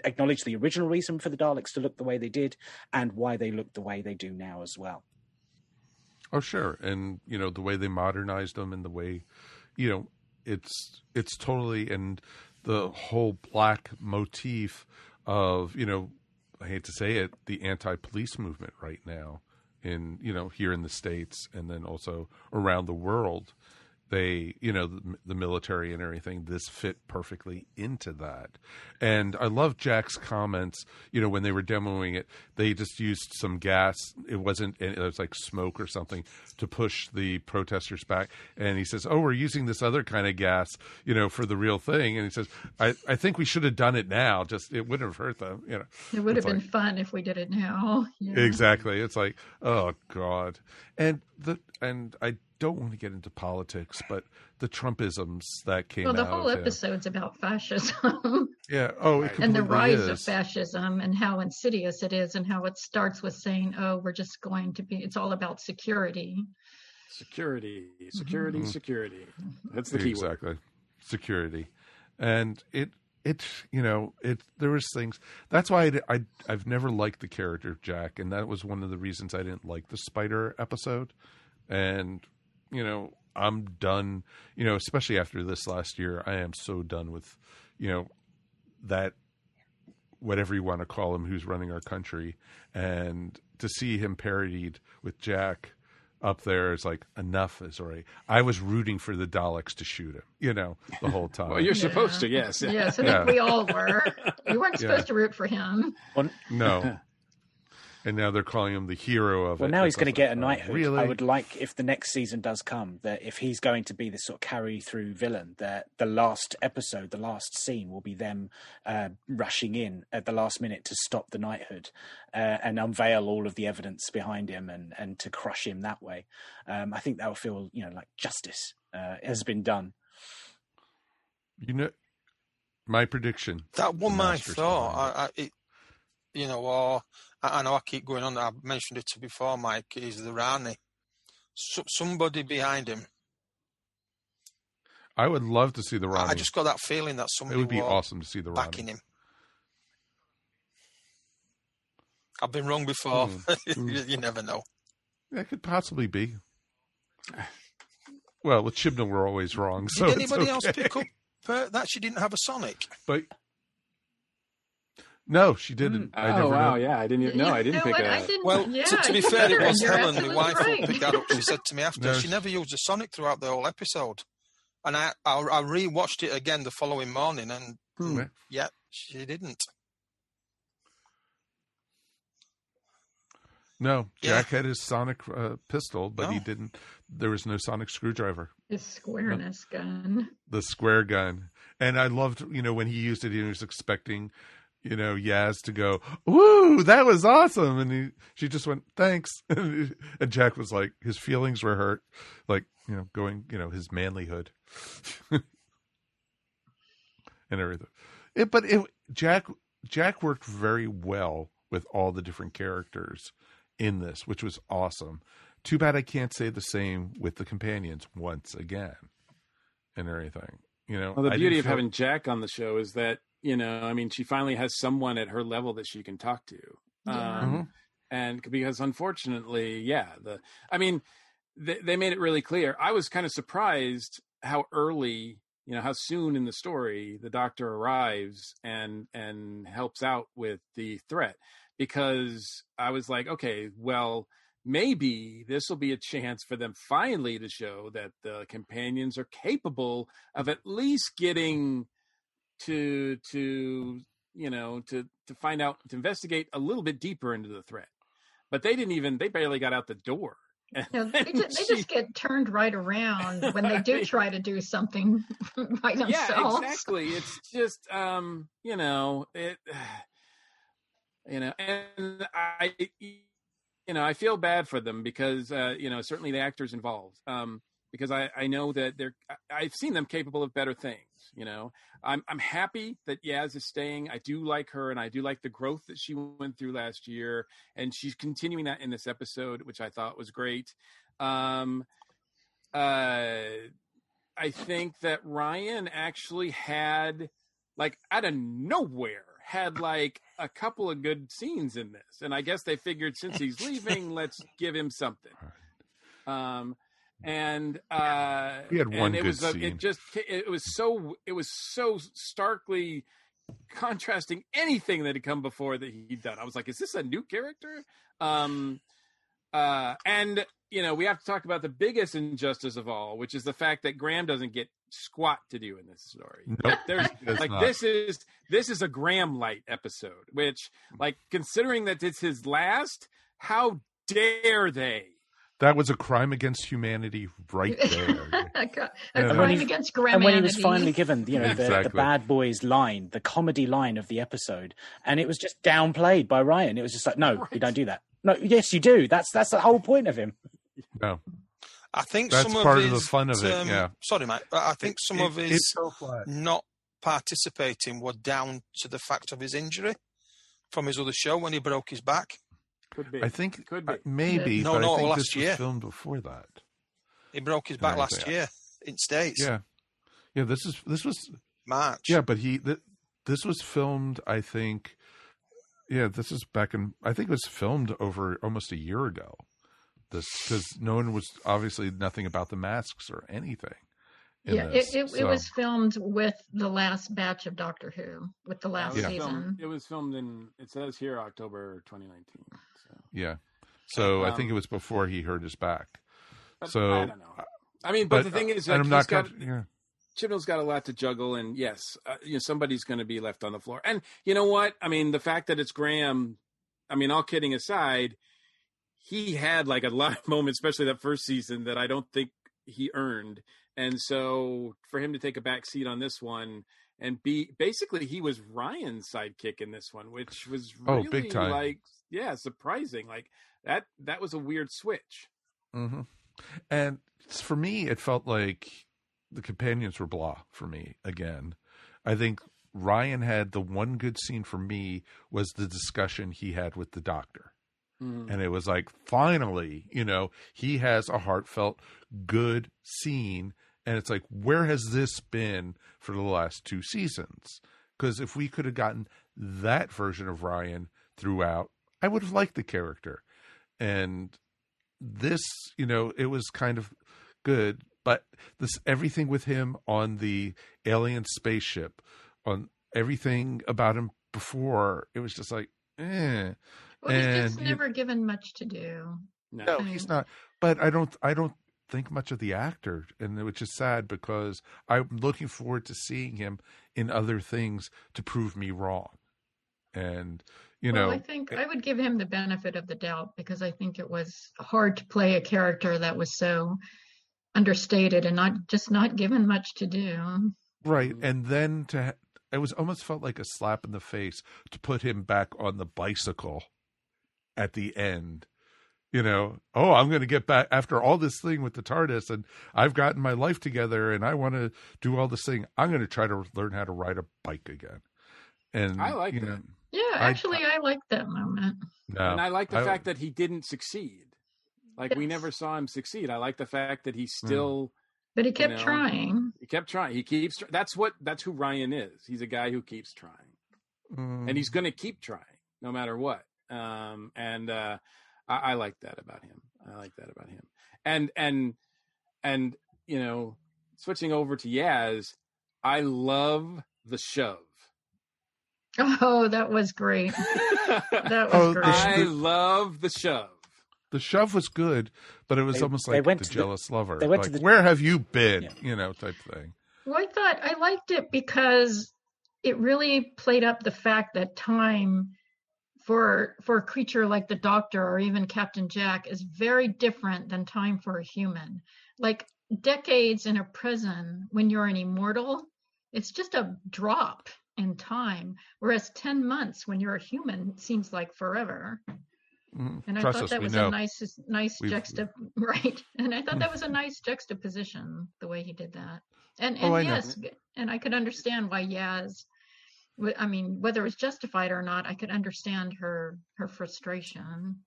K: acknowledged the original reason for the Daleks to look the way they did, and why they look the way they do now as well.
G: Oh, sure, and you know the way they modernized them, and the way, you know, it's it's totally and the whole black motif of you know, I hate to say it, the anti-police movement right now in you know here in the states and then also around the world. They, you know, the, the military and everything. This fit perfectly into that, and I love Jack's comments. You know, when they were demoing it, they just used some gas. It wasn't. It was like smoke or something to push the protesters back. And he says, "Oh, we're using this other kind of gas, you know, for the real thing." And he says, "I, I think we should have done it now. Just it wouldn't have hurt them, you know."
H: It would have
G: It's
H: been
G: like-
H: fun if we did it now. Yeah.
G: Exactly. It's like, oh god. And the and I don't want to get into politics, but the Trumpisms that came out.
H: Well, the
G: out.
H: whole
G: and-
H: episode's about fascism
G: yeah. Oh, it
H: and the rise
G: is.
H: of fascism and how insidious it is and how it starts with saying, "Oh, we're just going to be." It's all about security.
I: Security, security,
G: Mhm.
I: security. That's the key word.
G: exactly security and it it you know it there was things that's why I, I i've never liked the character of jack and that was one of the reasons i didn't like the spider episode and you know i'm done you know especially after this last year i am so done with you know that whatever you want to call him who's running our country and to see him parodied with jack up there is like enough is already i was rooting for the daleks to shoot him you know the whole time
I: Well, you're supposed to, yes.
H: Yes, I think
G: Yeah.
H: we all were. You weren't
G: Yeah.
H: supposed to root for him.
G: no and now they're calling him the hero of
K: Well,
G: it Well,
K: now he's going to get a
G: oh,
K: knighthood.
G: really
K: I would like, if the next season does come, that if he's going to be the sort of carry through villain, that the last episode, the last scene will be them uh, rushing in at the last minute to stop the knighthood uh, and unveil all of the evidence behind him and, and to crush him that way. Um, I think that will feel, you know, like justice uh, has been done.
G: you know my prediction
J: That one my
G: Masters
J: thought. I, I, it, you know, or I, I know I keep going on. I've mentioned it to before, Mike. Is the Rani? So, somebody behind him.
G: i would love to see the
J: I-
G: Rani.
J: I just got that feeling that somebody it
G: would be awesome to see the Rani.
J: backing him. I've been wrong before.
G: Hmm.
J: you, never know.
G: that could possibly be well with chibnall we're always wrong so
J: Did anybody else
G: okay.
J: pick up uh, that she didn't have a Sonic?
G: but no she didn't i
I: Oh,
G: never
I: wow,
G: know.
I: yeah, I didn't even- no, I didn't
H: You know
I: pick
H: it
I: a-
H: I didn't,
J: Well,
H: yeah,
J: to, to be fair, it was Helen, my wife,
H: right.
J: who picked that up. She said to me after,
G: No,
J: she
G: she-
J: never used a Sonic throughout the whole episode. And I, I, I rewatched it again the following morning, and
G: Hmm.
J: yeah, she didn't.
G: no
J: Yeah.
G: jack had his sonic uh, pistol but he didn't there was no sonic screwdriver
H: His squareness gun.
G: the square gun. And I loved, you know, when he used it, he was expecting, you know, Yaz to go, "Woo, that was awesome," and he, she just went, "Thanks." and Jack was like, his feelings were hurt, like you know, going, you know, his manlyhood and everything. It, but it, Jack Jack worked very well with all the different characters in this, which was awesome. Too bad I can't say the same with the companions once again and everything. You know,
I: Well, the beauty of
G: feel-
I: having Jack on the show is that you know, I mean, she finally has someone at her level that she can talk to.
H: Yeah.
I: Um,
G: Mhm.
I: And because unfortunately, yeah, the I mean, they, they made it really clear. I was kind of surprised how early, you know, how soon in the story the doctor arrives and and helps out with the threat because I was like, okay, well, maybe this will be a chance for them finally to show that the companions are capable of at least getting to to you know to to find out to investigate a little bit deeper into the threat. But they didn't even they barely got out the door.
H: Know, they, just, they just get turned right around when they do try to do something by themselves.
I: yeah exactly. It's just um you know it you know and i you know i feel bad for them because uh you know certainly the actors involved. Um because i i know that they're i've seen them capable of better things you know i'm i'm happy that yaz is staying i do like her and i do like the growth that she went through last year and she's continuing that in this episode which i thought was great um uh I think that Ryan actually had like out of nowhere had like a couple of good scenes in this. And I guess they figured since he's leaving, let's give him something. Um and uh
G: He had
I: and
G: one
I: it
G: good
I: was
G: scene.
I: it just it was so it was so starkly contrasting anything that had come before that he'd done. I was like, is this a new character? Um uh and you know we have to talk about the biggest injustice of all which is the fact that graham doesn't get squat to do in this story
G: Nope,
I: like
G: not.
I: this is this is a graham light episode which like considering that it's his last how dare they
G: that was a crime against humanity right there.
H: a cri-
G: And
H: a
G: when
K: he- and when he was finally given, you know, the, the bad boys line, the comedy line of the episode, and it was just downplayed by Ryan. It was just like, no, you don't do that. No, yes, you do. That's that's the whole point of him.
G: No,
J: I think
G: That's
J: some of
G: part
J: his,
G: of the fun of it,
J: um,
G: yeah.
J: Sorry, mate. I think some
G: It-
J: of his
G: so
J: not participating were down to the fact of his injury from his other show when he broke his back.
I: Could be.
G: I think
I: Could be.
G: uh, maybe,
J: No,
G: but
J: no,
G: I think
J: last
G: this
J: year.
G: was filmed before that.
J: He broke his back last year in States.
G: Yeah, yeah. This is this was
J: March.
G: Yeah, but he th- this was filmed. I think. Yeah, this is back in. I think it was filmed over almost a year ago. This because no one was obviously nothing about the masks or anything. in
H: Yeah,
G: this,
H: it, it, it was filmed with the last batch of Doctor Who, with the last
I: It was
H: season.
I: filmed- it was filmed in. It says here October 2019. So.
G: Yeah, so I
I: Um,
G: think it was before he hurt his back. So
I: I don't know. I mean, but, the thing is,
G: and
I: like,
G: I'm not.
I: got,
G: yeah.
I: Chibnall's got a lot to juggle, and yes, uh, you know somebody's going to be left on the floor. And you know what? I mean, the fact that it's Graham. I mean, all kidding aside, he had like a lot of moments, especially that first season, that I don't think he earned. And so, for him to take a back seat on this one and be basically he was Ryan's sidekick in this one, which was
G: Oh, big time.
I: like yeah, surprising. Like that that was a weird switch.
G: hmm And for me, it felt like the companions were blah for me again. I think Ryan had the one good scene for me was the discussion he had with the doctor.
I: Mhm.
G: And it was like, finally, you know, he has a heartfelt, good scene. And it's like, where has this been for the last two seasons? Because if we could have gotten that version of Ryan throughout, I would have liked the character. And this, you know, it was kind of good, but this everything with him on the alien spaceship, on everything about him before, it was just like, eh.
H: Well, he's
G: and
H: just
G: you-
H: never given much to do.
G: no,
H: I
G: he's not. But I don't. I don't think much of the actor, and which is sad because I'm looking forward to seeing him in other things to prove me wrong. And you
H: well,
G: know,
H: I think eh I would give him the benefit of the doubt because I think it was hard to play a character that was so understated and not just not given much to do.
G: right, and then to it was almost felt like a slap in the face to put him back on the bicycle at the end. You know, oh, I'm going to get back after all this thing with the TARDIS, and I've gotten my life together, and I want to do all this thing. I'm going to try to learn how to ride a bike again. And
I: I like
G: you
I: that.
G: know,
H: Yeah,
G: I-
H: actually, I, like that moment.
G: No,
I: and I like the
G: I-
I: fact that he didn't succeed. Like we never saw him succeed. I like the fact that he still.
H: But he
I: you
H: kept
I: know,
H: trying.
I: He kept trying. He keeps. That's what. That's who Ryan is. He's a guy who keeps trying, and he's going to keep trying no matter what. Um, and uh, I, I like that about him. I like that about him. And and and you know, switching over to Yaz, I love the shove.
H: Oh, that was great. that was
G: Oh, the
H: great.
G: sh-
I: I love the shove.
G: the shove was good, but it was
K: They-
G: almost
K: they
G: like
K: went
G: the
K: to the-
G: jealous lover.
K: they went
G: like,
K: to the-
G: where have you been? You know, type thing.
H: Well, I thought I liked it because it really played up the fact that time for for a creature like the Doctor or even Captain Jack is very different than time for a human. Like decades in a prison when you're an immortal, it's just a drop in time, whereas ten months when you're a human seems like forever.
G: Mhm.
H: And I thought
G: us,
H: that was
G: know.
H: a nice, nice
G: We've-
H: juxtap, right? And I thought that was a nice juxtaposition the way he did that. And
G: Oh,
H: and
G: know.
H: yes, and I could understand why Yaz. i mean, whether it was justified or not, I could understand her her frustration.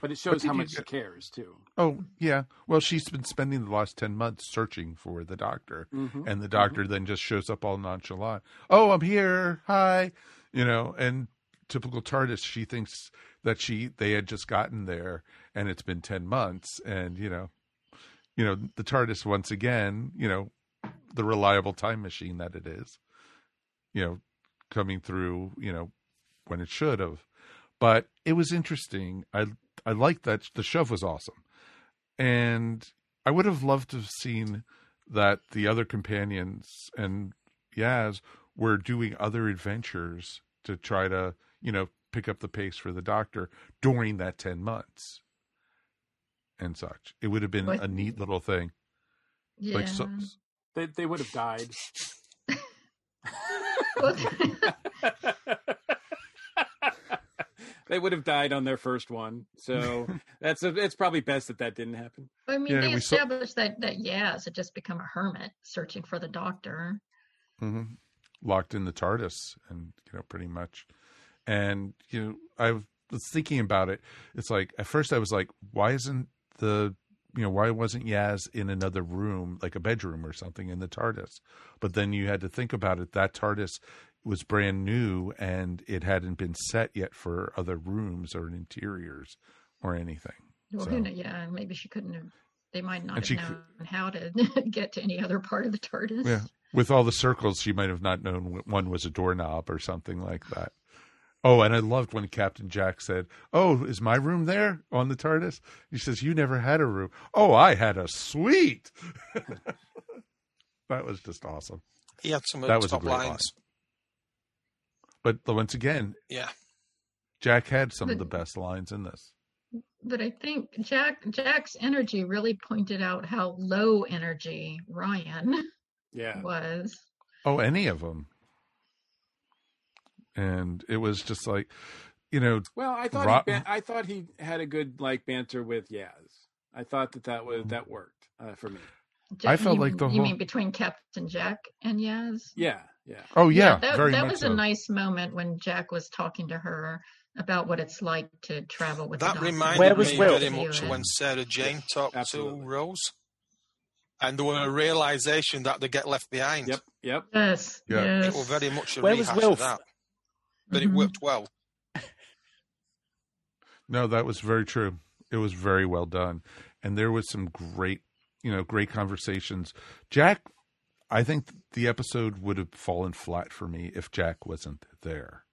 I: But it shows
G: did
I: how
G: you
I: much she cares too.
G: Oh yeah. Well, she's been spending the last ten months searching for the doctor,
I: Mhm.
G: and the doctor then just shows up all nonchalant. Oh, I'm here. Hi. You know, and typical TARDIS, she thinks that she they had just gotten there, and it's been ten months, and you know, you know the TARDIS once again, you know, the reliable time machine that it is, you know, coming through, you know, when it should have. But it was interesting. I I liked that the shove was awesome. And I would have loved to have seen that the other companions and Yaz were doing other adventures to try to, you know, pick up the pace for the doctor during that 10 months and such. It would have been
H: But-
G: a neat little thing. Like so,
H: Yeah.
I: They they would have died. they would have died on their first one. So that's a, it's probably best that that didn't happen.
H: I mean,
G: Yeah,
H: they
G: we saw-
H: established that that Yaz had just become a hermit searching for the doctor.
G: hmm locked in the TARDIS, and you know, pretty much. And you know, I was thinking about it. It's like at first I was like, why isn't the you know why wasn't Yaz in another room, like a bedroom or something, in the TARDIS? But then you had to think about it. That TARDIS was brand new, and it hadn't been set yet for other rooms or interiors or anything.
H: Well,
G: So-
H: who kn- yeah, maybe she couldn't have. They might not
G: And she
H: have known how to get to any other part of the TARDIS.
G: Yeah. With all the circles, she might have not known one was a doorknob or something like that. Oh, and I loved when Captain Jack said, Oh, is my room there on the TARDIS? He says, You never had a room. Oh, I had a suite. that was just awesome.
J: He had some of
G: That
J: the
G: was a
J: top
G: lines. line.
J: Lines.
G: But once again,
J: Yeah.
G: Jack had some of the best lines in this.
H: But I think Jack Jack's energy really pointed out how low energy Ryan
I: Yeah.
H: was.
G: Oh, any of them. And it was just like, you know,
I: Well, I thought
G: Ro-
I: he ban- I thought he had a good like banter with Yaz. I thought that that was that worked uh, for me.
H: Ja-
G: I felt
H: you,
G: like the
H: you
G: whole-
H: mean between Captain Jack and Yaz?
I: Yeah, yeah.
G: Oh, yeah,
H: that,
G: very
H: that
G: much
H: was
G: so.
H: a nice moment when Jack was talking to her about what it's like to travel with the
J: That
H: doctor.
J: reminded
K: Where was
J: me
K: Wilf?
J: very much when Sarah Jane talked
I: absolutely.
J: to Rose. And there was a realization that they get left behind.
I: Yep, yep.
H: Yes,
G: Yeah.
J: It was very much a
K: Where was
J: rehash
K: Wilf?
J: of that. But
H: Mhm.
J: it worked well.
G: No, that was very true. It was very well done. And there was some great, you know, great conversations. Jack, I think the episode would have fallen flat for me if Jack wasn't there.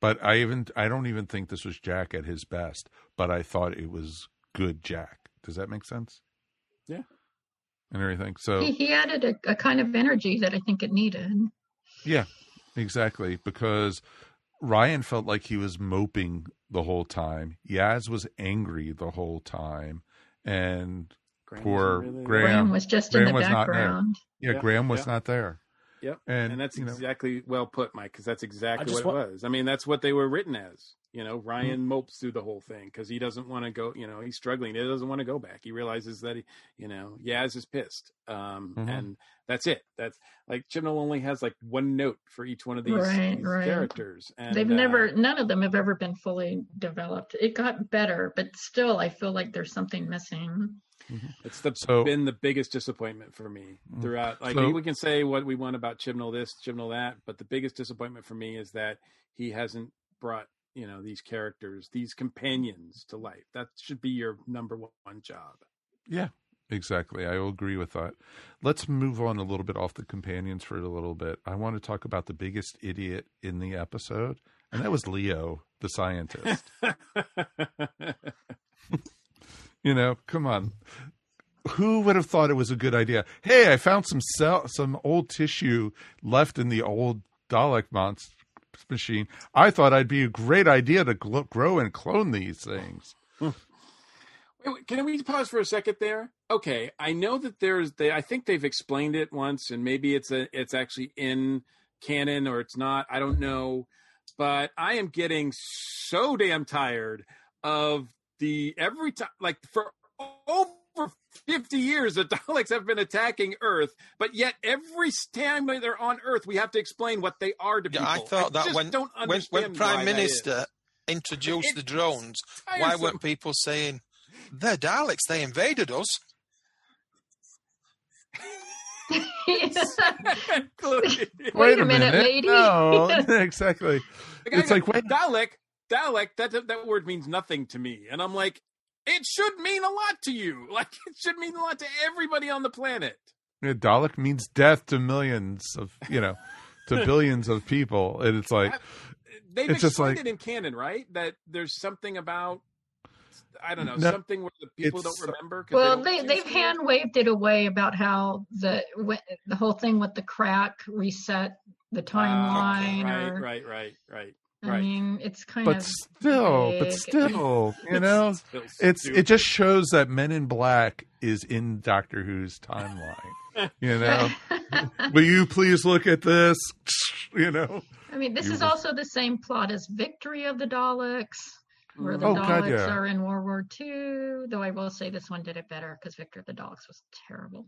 G: But I even I don't even think this was Jack at his best, but I thought it was good Jack. Does that make sense?
I: Yeah.
G: And everything. So
H: He, he added a, a kind of energy that I think it needed.
G: Yeah, exactly. Because Ryan felt like he was moping the whole time. Yaz was angry the whole time, and
I: Graham
G: poor
I: really-
G: Graham,
H: Graham was just in
G: Graham
H: the
G: was not there.
H: background.
G: Yeah,
I: Yep,
G: Graham was
I: yep.
G: not there.
I: Yep.
G: And,
I: And, that's
G: you know-
I: exactly well put, Mike, because that's exactly
K: just
I: what
K: wa-
I: it was. I mean, that's what they were written as. You know,
G: Mm-hmm.
I: Ryan mopes through the whole thing because he doesn't want to go. You know, he's struggling. He doesn't want to go back. He realizes that he, you know, Yaz is pissed, um,
G: Mhm.
I: and that's it. That's like Chibnall only has like one note for each one of these,
H: Right,
I: these
H: right.
I: characters. And,
H: They've
I: uh,
H: never, none of them have ever been fully developed. It got better, but still, I feel like there's something missing.
I: It's the,
G: So-
I: been the biggest disappointment for me
G: Mm.
I: throughout. Like
G: So-
I: we can say what we want about Chibnall this, Chibnall that, but the biggest disappointment for me is that he hasn't brought you know these characters, these companions to life. That should be your number one job.
G: Yeah, exactly. I will agree with that. Let's move on a little bit off the companions for a little bit. I want to talk about the biggest idiot in the episode, and that was Leo, the scientist. you know, come on. Who would have thought it was a good idea? Hey, I found some cell, some old tissue left in the old Dalek monster machine. I thought I'd be a great idea to gl- grow and clone these things.
I: Hmm. Wait, can we pause for a second there? Okay, I know that there's they I think they've explained it once and maybe it's a it's actually in canon or it's not. I don't know. But I am getting so damn tired of the every time like for over 50 years the Daleks have been attacking Earth, but yet every time they're on Earth we have to explain what they are to
J: Yeah,
I: people.
J: I thought that when
I: don't
J: when, when Prime
I: why that is.
J: Minister introduced the drones, why weren't people saying they're Daleks? They invaded us.
H: Wait, a minute, lady.
G: No, exactly.
I: The
G: It's like, wait,
I: Dalek, Dalek, that that word means nothing to me. And I'm like, it should mean a lot to you. Like it should mean a lot to everybody on the planet.
G: Yeah, Dalek means death to millions of you know to billions of people, and it's like
I: They've
G: It's just
I: explained
G: like-
I: it in canon, right? That there's something about I don't know,
G: No,
I: something where the people don't remember. 'cause
H: Well,
I: don't
H: they, they
I: have
H: hand waved it away about how the the whole thing with the crack reset the timeline.
I: Ah, right,
H: or,
I: right, right, right,
H: I
I: right.
H: mean, it's kind of
G: but
H: of
G: still, but still, you know,
I: Still
G: it's it just shows that Men in Black is in Doctor Who's timeline. You know, will you please look at this? You know, I
H: mean, this
G: You
H: is
G: were-
H: also the same plot as Victory of the Daleks, where the mm.
G: Oh, God,
H: Daleks
G: yeah.
H: are in World War II. Though I will say this one did it better because Victory of the Daleks was terrible.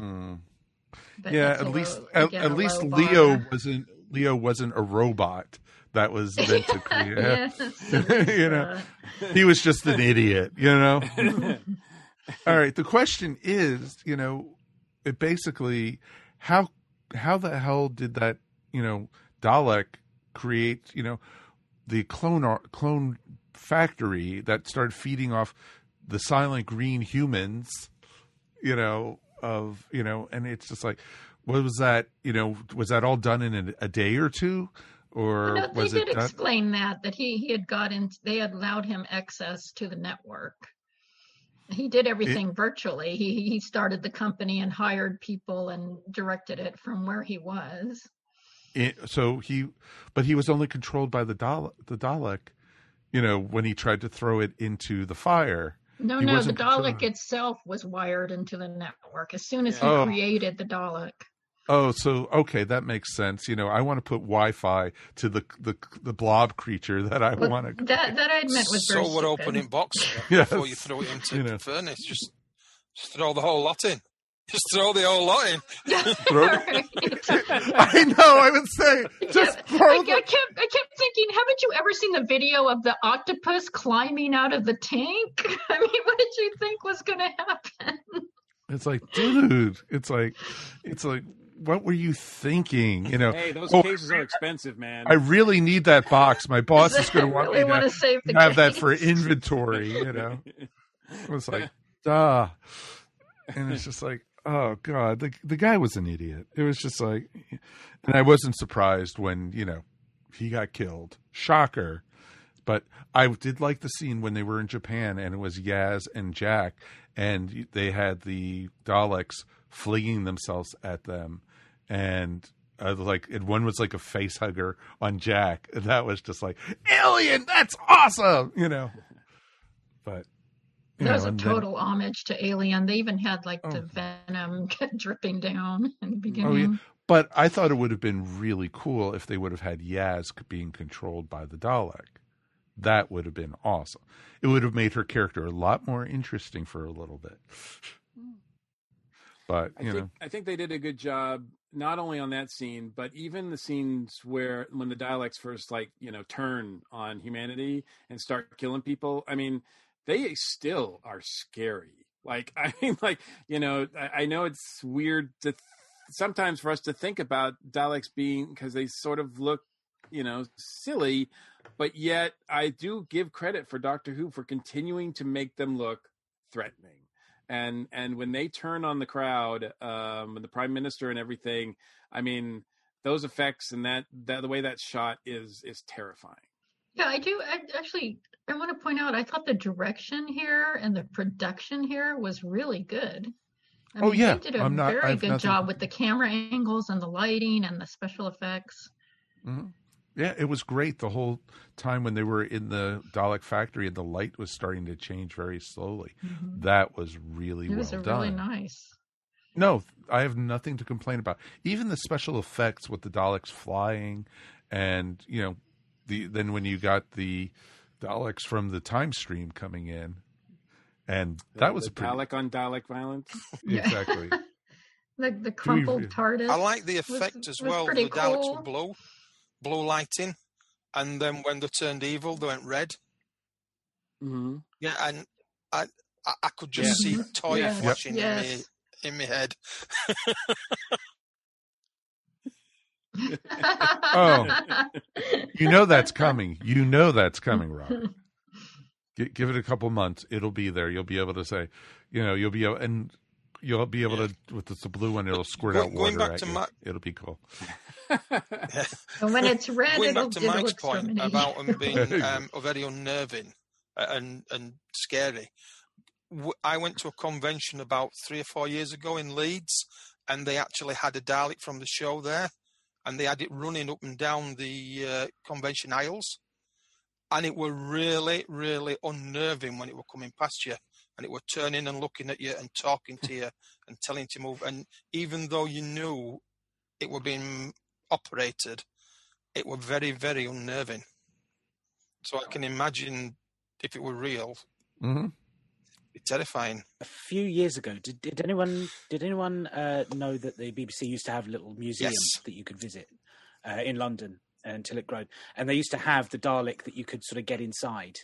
G: Mm.
H: But
G: yeah, at least
H: low-
G: at, at least Leo
H: bar.
G: wasn't Leo wasn't a robot that was meant to create.
H: Yes, at
G: you know, he was just an idiot. You know. All right. The question is, you know, it basically how how the hell did that you know Dalek create you know the clone clone factory that started feeding off the silent green humans you know of you know and it's just like what was that you know was that all done in a, a day or two or
H: No, they did
G: done
H: explain that that he he had gotten they had allowed him access to the network. He did everything virtually. He he started the company and hired people and directed it from where he was.
G: it, so he but he was only controlled by the Dalek the Dalek you know when he tried to throw it into the fire
H: No,
G: He
H: no, the Dalek itself was wired into the network as soon as he
G: Oh.
H: created the Dalek.
G: Oh, so okay, that makes sense. You know, I want to put Wi-Fi to the the the blob creature that I
H: Well,
G: want to.
H: that that I admit was very
J: So we're
H: stupid.
J: opening box
G: Yes.
J: before you throw it into
G: You know.
J: the furnace. Just, just throw the whole lot in. Just throw the whole lot in.
G: Throw I know. I would say just
H: I,
G: throw
H: I kept I kept thinking, haven't you ever seen the video of the octopus climbing out of the tank? I mean, what did you think was going to happen?
G: It's like, dude. It's like, it's like, what were you thinking? You know.
I: Hey, those
G: oh,
I: cases are expensive, man.
G: I really need that box. My boss is going to want
H: really
G: me
H: wanna
G: to
H: save the
G: have that for inventory. You know. It was like, duh. And it's just like, oh god, the the guy was an idiot. It was just like, and I wasn't surprised when you know he got killed. Shocker. But I did like the scene when they were in Japan and it was Yaz and Jack, and they had the Daleks flinging themselves at them, and uh, like and one was like a face hugger on Jack, and that was just like alien. That's awesome, you know. But you
H: That was a
G: and then-
H: total homage to Alien. They even had like the venom dripping down in the beginning.
G: Oh yeah, but I thought it would have been really cool if they would have had Yaz being controlled by the Dalek. That would have been awesome. It would have made her character a lot more interesting for a little bit. But
I: I think
G: know,
I: I think they did a good job not only on that scene, but even the scenes where when the Daleks first like you know turn on humanity and start killing people. I mean, they still are scary. Like I mean, like you know, I, I know it's weird to sometimes for us to think about Daleks being because they sort of look you know silly, but yet I do give credit for Doctor Who for continuing to make them look threatening and and when they turn on the crowd um the prime minister and everything i mean those effects and that, that the way that's shot is is terrifying
H: Yeah, I do. I, actually, I want to point out. I thought the direction here and the production here was really good. I
G: Oh,
H: mean,
G: yeah.
H: they did a
G: I'm not- I
H: very good
G: nothing-
H: job with the camera angles and the lighting and the special effects.
G: Mhm. Yeah, it was great the whole time when they were in the Dalek factory and the light was starting to change very slowly. That was really
H: Mm-hmm. It
G: well
H: was
G: done.
H: really nice.
G: No, I have nothing to complain about. Even the special effects with the Daleks flying, and you know, the then when you got the Daleks from the time stream coming in, and that was
I: the
G: a pretty
I: dalek on dalek violence
G: exactly.
H: Like the crumpled TARDIS.
J: I like the
H: was-
J: effect as well.
H: pretty
J: The Daleks
H: cool.
J: were blue, blue lighting, and then when they turned evil, they went red.
I: Mm-hmm.
J: Yeah, and I, I, I could just
H: Yeah.
J: see
H: Mhm.
J: toy
H: Yes.
J: flashing
H: Yes.
J: in me in my head.
G: oh, you know that's coming. You know that's coming, Rob. G- give it a couple months; it'll be there. You'll be able to say, you know, you'll be able and. You'll be able to with the blue one. It'll squirt
J: Go-
G: out
J: going
G: water
J: back
G: at
J: to
G: you.
J: my-
G: It'll be cool.
H: And when it's red,
J: Going
H: it'll,
J: back to
H: it'll
J: Mike's point about them being um, very unnerving and and scary, I went to a convention about three or four years ago in Leeds, and they actually had a Dalek from the show there, and they had it running up and down the uh, convention aisles, and it were really, really unnerving when it were coming past you, and it were turning and looking at you and talking to you and telling you to move, and even though you knew it were being operated, it were very, very unnerving. So I can imagine if it were real,
G: Mm-hmm.
J: it's terrifying.
K: A few years ago, did, did anyone did anyone uh, know that the BBC used to have little museums
J: Yes.
K: that you could visit uh, in London until it grown, and they used to have the Dalek that you could sort of get inside,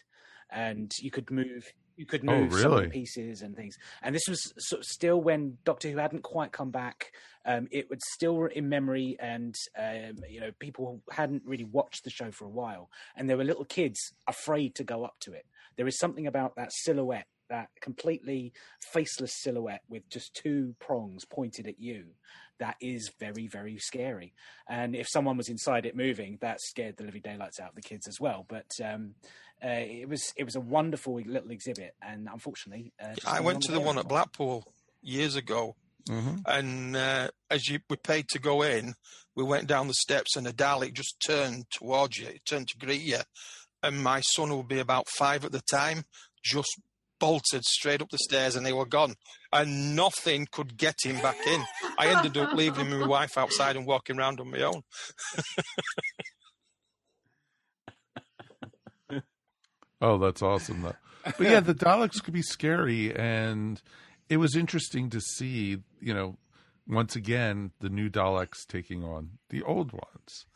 K: and you could move. You could
G: Oh,
K: move some of the
G: really?
K: pieces and things, and this was sort of still when Doctor Who hadn't quite come back. Um, it was still in memory, and um, you know people hadn't really watched the show for a while, and there were little kids afraid to go up to it. There is something about that silhouette, that completely faceless silhouette with just two prongs pointed at you, that is very, very scary. And if someone was inside it moving, that scared the living daylights out of the kids as well. But um, uh, it was it was a wonderful little exhibit, and unfortunately, uh,
J: I went to the one at. Blackpool years ago, and uh, as you we paid to go in, we went down the steps, and a Dalek just turned towards you, it turned to greet you, and my son who would be about five at the time, just bolted straight up the stairs, and they were gone, and nothing could get him back in. I ended up leaving my wife outside and walking around on my own.
G: Oh, that's awesome. Though. But yeah, the Daleks could be scary, and it was interesting to see, you know, once again the new Daleks taking on the old ones,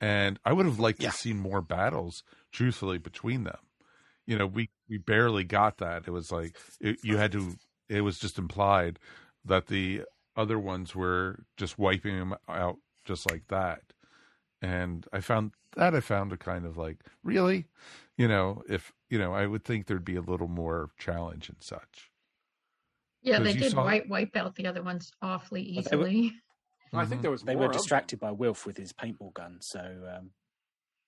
G: and I would have liked to see more battles, truthfully, between them. You know, we we barely got that. It was like it, you had to. It was just implied that the other ones were just wiping them out just like that and I found that I found a kind of like really, you know, if you know, I would think there'd be a little more challenge and such.
H: Yeah,
G: 'Cause
H: they did
G: saw-
H: wipe wipe out the other ones awfully
K: But they were-
H: easily.
I: I think there was
K: They
I: more
K: were distracted by Wilf with his paintball gun, so um,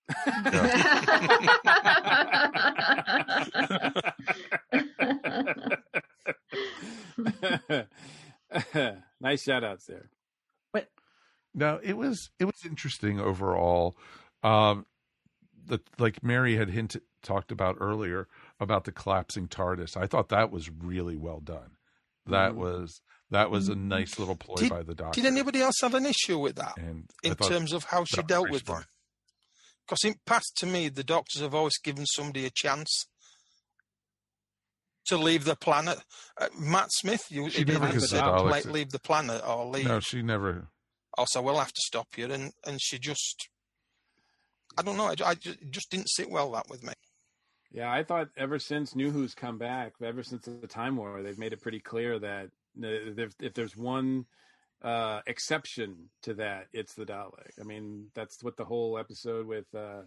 I: nice shout outs there.
G: No, it was it was interesting overall. Um, the like Mary had hinted talked about earlier about the collapsing TARDIS. I thought that was really well done. That
J: Mm.
G: was that was a nice little ploy
J: Did,
G: by the doctor.
J: did anybody else have an issue with that
G: And
J: in terms of how she dealt with
G: smart.
J: them? Because in past, to me, the doctors have always given somebody a chance to leave the planet. Uh, Matt Smith, you
G: She never
J: say, like, leave the planet or leave.
G: No, she never.
J: Also, we'll have to stop you, and and she just, I don't know, I, I just, just didn't sit well that with me.
I: Yeah, I thought ever since New Who's come back, ever since the Time War, they've made it pretty clear that if, if there's one uh, exception to that, it's the Dalek. I mean, that's what the whole episode with uh,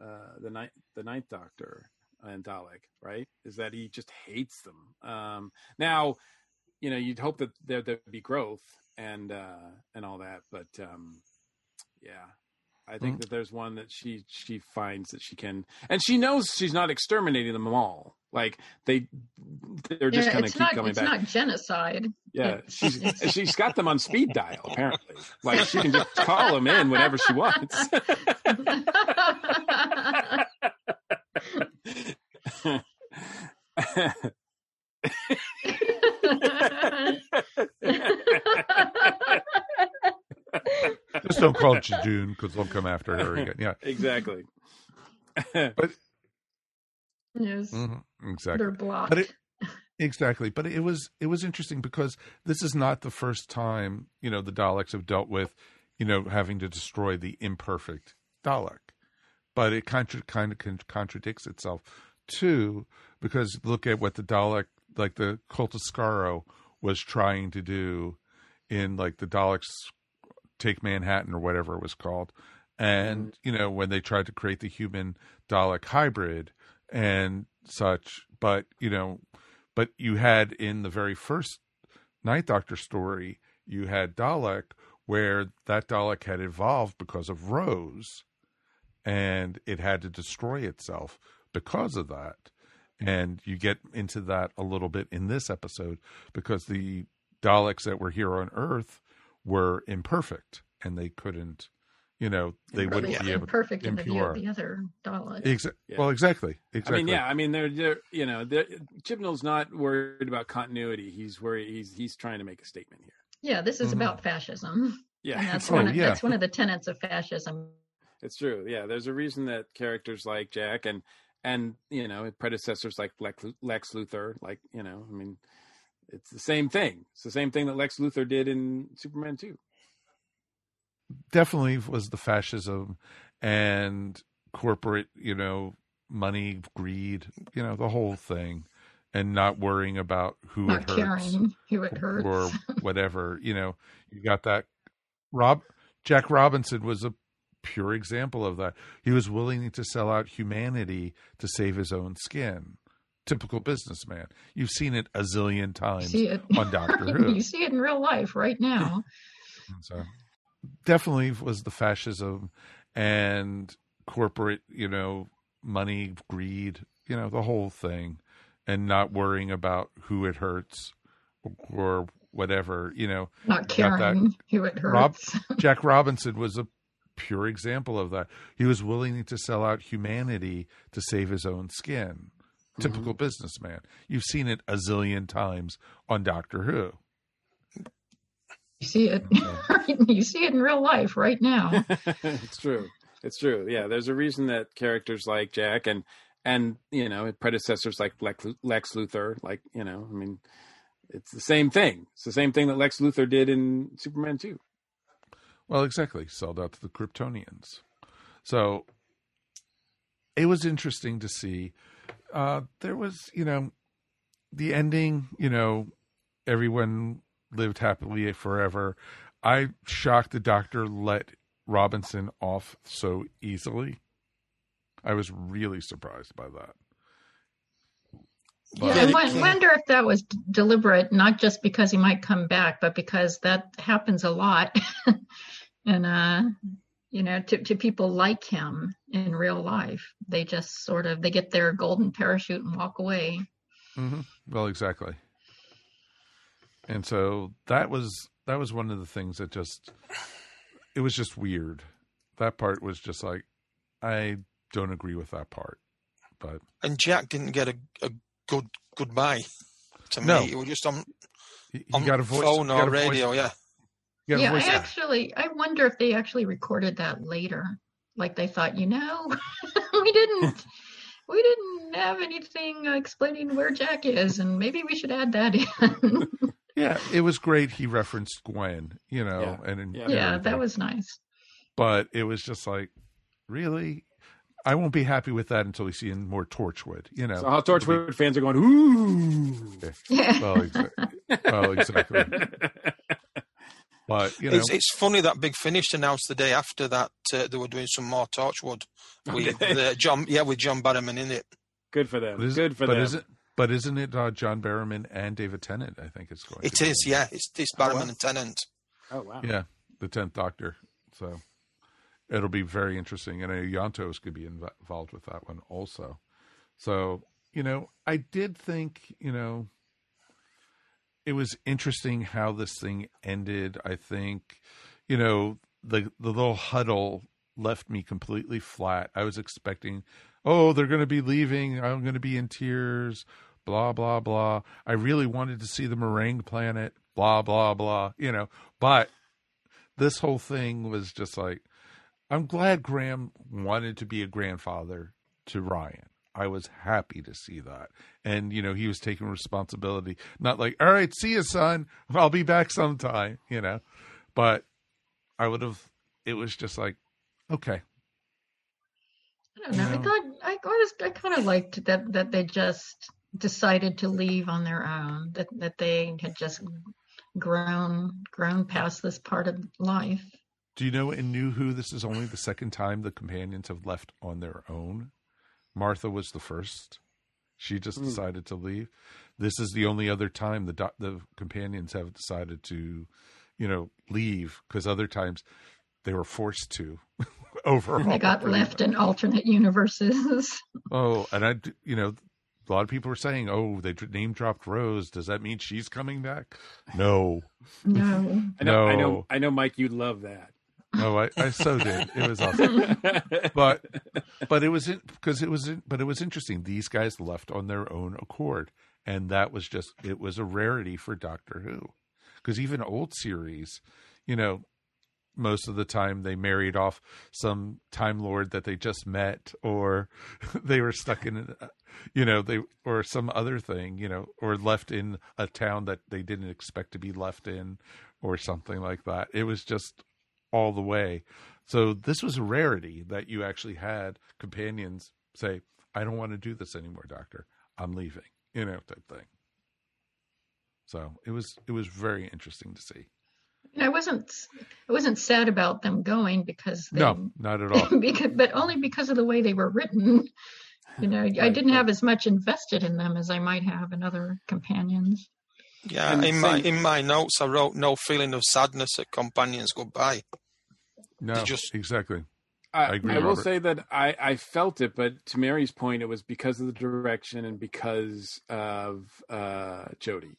I: uh, the ninth the Ninth Doctor and Dalek, right? Is that he just hates them. Um, now, you know, you'd hope that there there'd be growth and uh, and all that, but um, yeah. I think
G: Mm.
I: that there's one that she she finds that she can, and she knows she's not exterminating them all. Like they, they're just
H: yeah,
I: kind of keep
H: not
I: coming
H: it's
I: back.
H: not genocide.
I: yeah,
H: It's-
I: she's
H: it's-
I: she's got them on speed dial apparently. Like she can just call them in whenever she wants.
G: Just don't call it June because they'll come after her again. Yeah,
I: exactly.
G: but
H: yes,
G: Mhm, exactly.
H: they're blocked.
G: But it, exactly, but it was it was interesting because this is not the first time you know the Daleks have dealt with you know having to destroy the imperfect Dalek, but it contra- kind of con- contradicts itself too because look at what the Dalek like the Cult of Skaro was trying to do in like the Daleks take Manhattan or whatever it was called. And, you know, when they tried to create the human Dalek hybrid and such, but, you know, but you had in the very first Ninth Doctor story, you had Dalek where that Dalek had evolved because of Rose and it had to destroy itself because of that. And you get into that a little bit in this episode because the Daleks that were here on Earth were imperfect and they couldn't, you know, they
H: But
G: wouldn't
H: it's
G: be able
H: imperfect
G: to
H: in the view of the other Daleks.
G: Exa-
I: Yeah.
G: Well, exactly. Exactly.
I: I mean, yeah. I mean, they're they're you know, they're, Chibnall's not worried about continuity. He's worried. He's he's trying to make a statement here.
H: Yeah, this is
G: Mhm.
H: about fascism.
I: Yeah.
H: And that's
G: Oh,
H: one of,
G: yeah.
H: that's one of the tenets of fascism
I: It's true. Yeah, there's a reason that characters like Jack and and you know predecessors like Lex, Lex Luthor, like you know, I mean, it's the same thing. It's the same thing that Lex Luthor did in Superman 2.
G: Definitely was the fascism and corporate, you know, money, greed, you know, the whole thing, and not worrying about who
H: Not
G: it hurts
H: caring who it hurts.
G: or whatever. You know, you got that. Rob Jack Robinson was a pure example of that. He was willing to sell out humanity to save his own skin. Typical businessman. You've seen it a zillion times
H: see it.
G: on Doctor Who.
H: you see it in real life right now.
G: So definitely was the fascism and corporate, you know, money, greed, you know, the whole thing, and not worrying about who it hurts or whatever, you know.
H: Not caring who it
G: Rob
H: hurts.
G: Jack Robinson was a pure example of that. He was willing to sell out humanity to save his own skin. Typical mm-hmm. businessman. You've seen it a zillion times on Doctor Who.
H: You see it. you see it in real life right now.
I: it's true. It's true. Yeah, there's a reason that characters like Jack and and you know predecessors like Lex, Lex Luthor, like you know, I mean, it's the same thing. It's the same thing that Lex Luthor did in Superman 2.
G: Well, exactly. Sold out to the Kryptonians. So it was interesting to see. Uh, there was, you know, the ending, you know, everyone lived happily forever. I shocked the doctor let Robinson off so easily. I was really surprised by that.
H: Yeah, I wonder if that was deliberate, not just because he might come back, but because that happens a lot. and, uh, you know, to, to people like him in real life, they just sort of, they get their golden parachute and walk away.
G: hmm Well, exactly. And so that was that was one of the things that just it was just weird. That part was just like I don't agree with that part. But
J: And Jack didn't get a, a good goodbye to
G: No.
J: me. It was just on,
G: he
J: on
G: got a voice
J: phone
G: he
J: or
G: a voice-
J: radio, yeah.
G: He
H: yeah,
G: voice
H: I actually, I wonder if they actually recorded that later. Like they thought, you know, we didn't, we didn't have anything uh, explaining where Jack is, and maybe we should add that in.
G: Yeah, it was great he referenced Gwen, you know, and, and
H: yeah,
G: everything.
H: that was nice.
G: but it was just like really I won't be happy with that until we see more Torchwood, you know.
I: So how Torchwood fans are going, ooh.
G: Well, exa- well, exactly. But you know,
J: It's, it's funny that Big Finish announced the day after that uh, they were doing some more Torchwood with uh, John, yeah, with John Barrowman in it.
I: Good for them.
G: but is-
I: Good for
G: but
I: them.
G: Isn't, but isn't it uh, John Barrowman and David Tennant? I think it's going.
J: It
G: to be.
J: yeah. It's, it's Barrowman and Tennant.
I: Oh wow.
G: Yeah, the tenth Doctor. So it'll be very interesting, and I know Ianto's could be inv- involved with that one also. So you know, I did think you know it was interesting how this thing ended. I think you know the the little huddle left me completely flat. I was expecting, oh, they're going to be leaving. I'm going to be in tears. Blah blah blah. I really wanted to see the meringue planet. Blah blah blah. You know, but this whole thing was just like, I'm glad Graham wanted to be a grandfather to Ryan. I was happy to see that. And, you know, he was taking responsibility. Not like, all right, see you, son. I'll be back sometime, you know. But I would have, it was just like, okay.
H: I don't know. I
G: No.
H: thought I was I kind of liked that that they just decided to leave on their own. That that they had just grown grown past this part of life.
G: Do you know in New Who, this is only the second time the companions have left on their own? Martha was the first. She just
I: Hmm.
G: decided to leave. This is the only other time the doc- the companions have decided to, you know, leave because other times they were forced to. Overall,
H: They got left in alternate universes.
G: Oh, and I, you know, a lot of people were saying, "Oh, they name dropped Rose. Does that mean she's coming back?" No,
H: no.
I: I know, I know, I know, Mike. You love that.
G: No, I, I so did. It was awesome. but but it was because it was but it was interesting. These guys left on their own accord, and that was just it was a rarity for Doctor Who, because even old series, you know, most of the time they married off some time lord that they just met or they were stuck in you know they or some other thing you know or left in a town that they didn't expect to be left in or something like that it was just all the way. So this was a rarity that you actually had companions say i don't want to do this anymore doctor. I'm leaving you know type thing. So it was it was very interesting to see.
H: I wasn't I wasn't sad about them going because they,
G: no not at all.
H: because, but only because of the way they were written. You know, I didn't have as much invested in them as I might have in other companions.
J: Yeah,
I: And
J: in my in my notes, I wrote no feeling of sadness at companions. Goodbye.
G: No
J: just
G: exactly
I: I,
G: I agree,
I: I will
G: Robert.
I: say that I, I felt it, but to Mary's point, it was because of the direction and because of uh, Jody.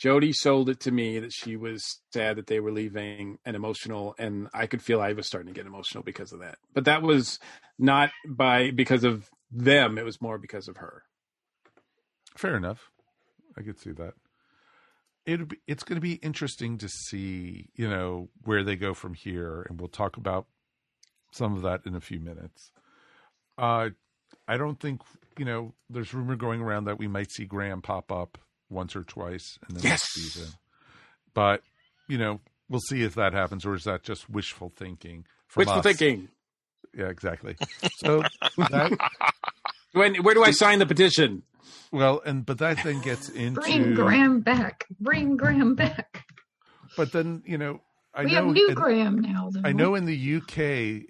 I: Jodie sold it to me that she was sad that they were leaving and emotional, and I could feel I was starting to get emotional because of that. But that was not by because of them; it was more because of her.
G: Fair enough. I could see that. It it's going to be interesting to see, you know, where they go from here, and we'll talk about some of that in a few minutes. Uh, I don't think you know. There's rumor going around that we might see Graham pop up once or twice in the
I: Yes.
G: next season, but you know, we'll see if that happens, or is that just wishful thinking?
I: Wishful
G: us?
I: thinking.
G: Yeah, exactly. So that,
I: When, where do I sign the petition?
G: Well, and but that then gets into
H: Bring Graham back. Bring Graham back.
G: But then you know, I
H: we
G: know
H: have new
G: in-
H: Graham now.
G: I know in the UK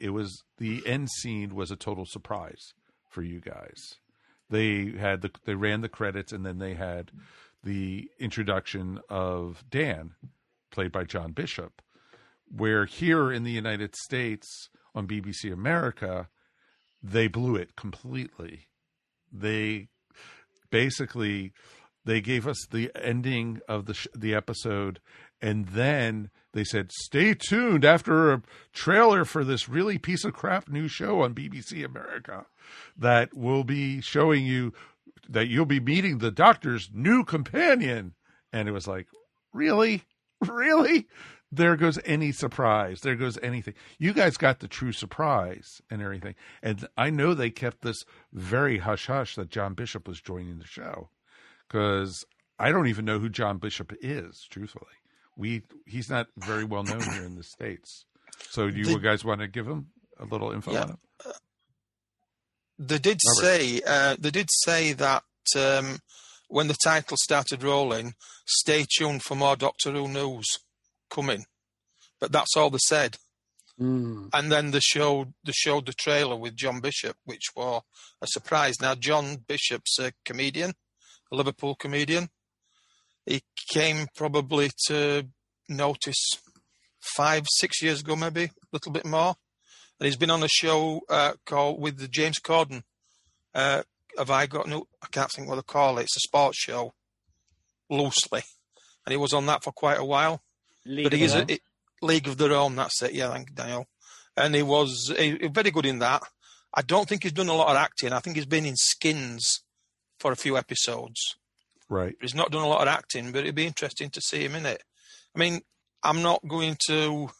G: it was the end scene was a total surprise for you guys. They had the they ran the credits and then they had the introduction of Dan, played by John Bishop. Where here in the United States on BBC America, they blew it completely. They basically they gave us the ending of the sh- the episode and then they said stay tuned after a trailer for this really piece of crap new show on BBC America that will be showing you that you'll be meeting the doctor's new companion. And it was like really? Really there goes any surprise. There goes anything. You guys got the true surprise and everything. And i know they kept this very hush hush that john bishop was joining the show. Because i don't even know who john bishop is truthfully. We he's not very well known here in the states. So do you
J: The-
G: guys want to give him a little info
J: Yeah.
G: on him?
J: They did
G: Robert.
J: say uh, they did say that um, when the title started rolling, stay tuned for more Doctor Who news coming. But that's all they said.
I: Mm.
J: And then they showed they showed the trailer with John Bishop, which was a surprise. Now John Bishop's a comedian, a Liverpool comedian. He came probably to notice five, six years ago, maybe a little bit more. And he's been on a show uh, called with the James Corden. Uh, have I got no? I can't think what they call it. It's a sports show, loosely, and he was on that for quite a while.
K: League
J: but
K: of
J: he is a, it, League of Their Own. That's it. Yeah, thank you, Daniel. And he was he, he very good in that. I don't think he's done a lot of acting. I think he's been in Skins for a few episodes.
G: right
J: He's not done a lot of acting, but it'd be interesting to see him in it. I mean, I'm not going to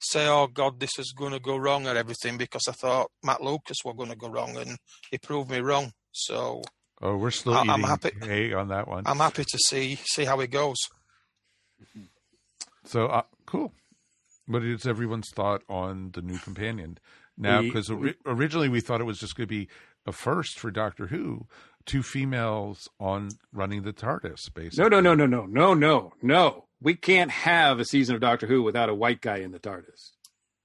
J: say, "Oh God, this is going to go wrong" or everything, because I thought Matt Lucas were going to go wrong, and he proved me wrong. So
G: oh we're still
J: I-
G: eating
J: I'm happy-
G: hay on that one
J: I'm happy to see see how it goes. Mm-hmm.
G: So uh, cool. What is everyone's thought on the new companion now? Because ori- originally we thought it was just going to be a first for Doctor Who, two females on running the TARDIS. Basically,
I: No, no, no, no, no, no, no, no. We can't have a season of Doctor Who without a white guy in the TARDIS.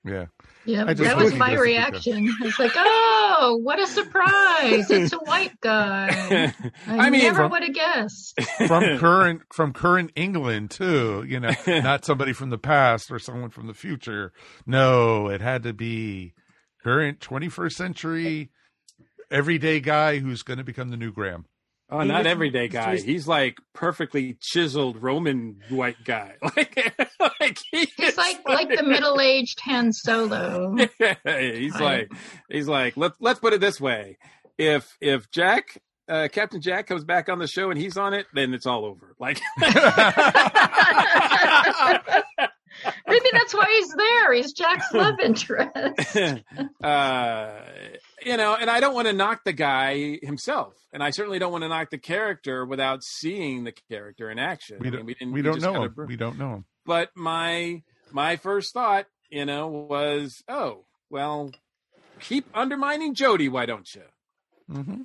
G: Yeah,
H: Yeah, that was my
G: just to keep
H: reaction. It's like, oh, what a surprise! It's a white guy. I,
I: I mean,
H: never would have guessed.
G: from current from current England too. You know, not somebody from the past or someone from the future. No, it had to be current 21st century everyday guy who's going to become the new Graham.
I: Oh,
K: He
I: not
K: was-
I: everyday guy.
K: he's-
I: He's like perfectly chiseled Roman white guy. Like, like he
H: He's
I: is
H: like like the middle-aged Han Solo.
I: he's
H: I-
I: like he's like let's let's put it this way. If if Jack uh, Captain Jack comes back on the show and he's on it, then it's all over. Like
H: Maybe that's why he's there. He's Jack's love interest.
I: uh, you know, and I don't want to knock the guy himself, and I certainly don't want to knock the character without seeing the character in action.
G: We don't,
I: mean, didn't-
G: we don't
I: just
G: know him.
I: br-
G: We don't know him.
I: But my my first thought, you know, was, oh, well, keep undermining Jodie, why don't you?
G: hmm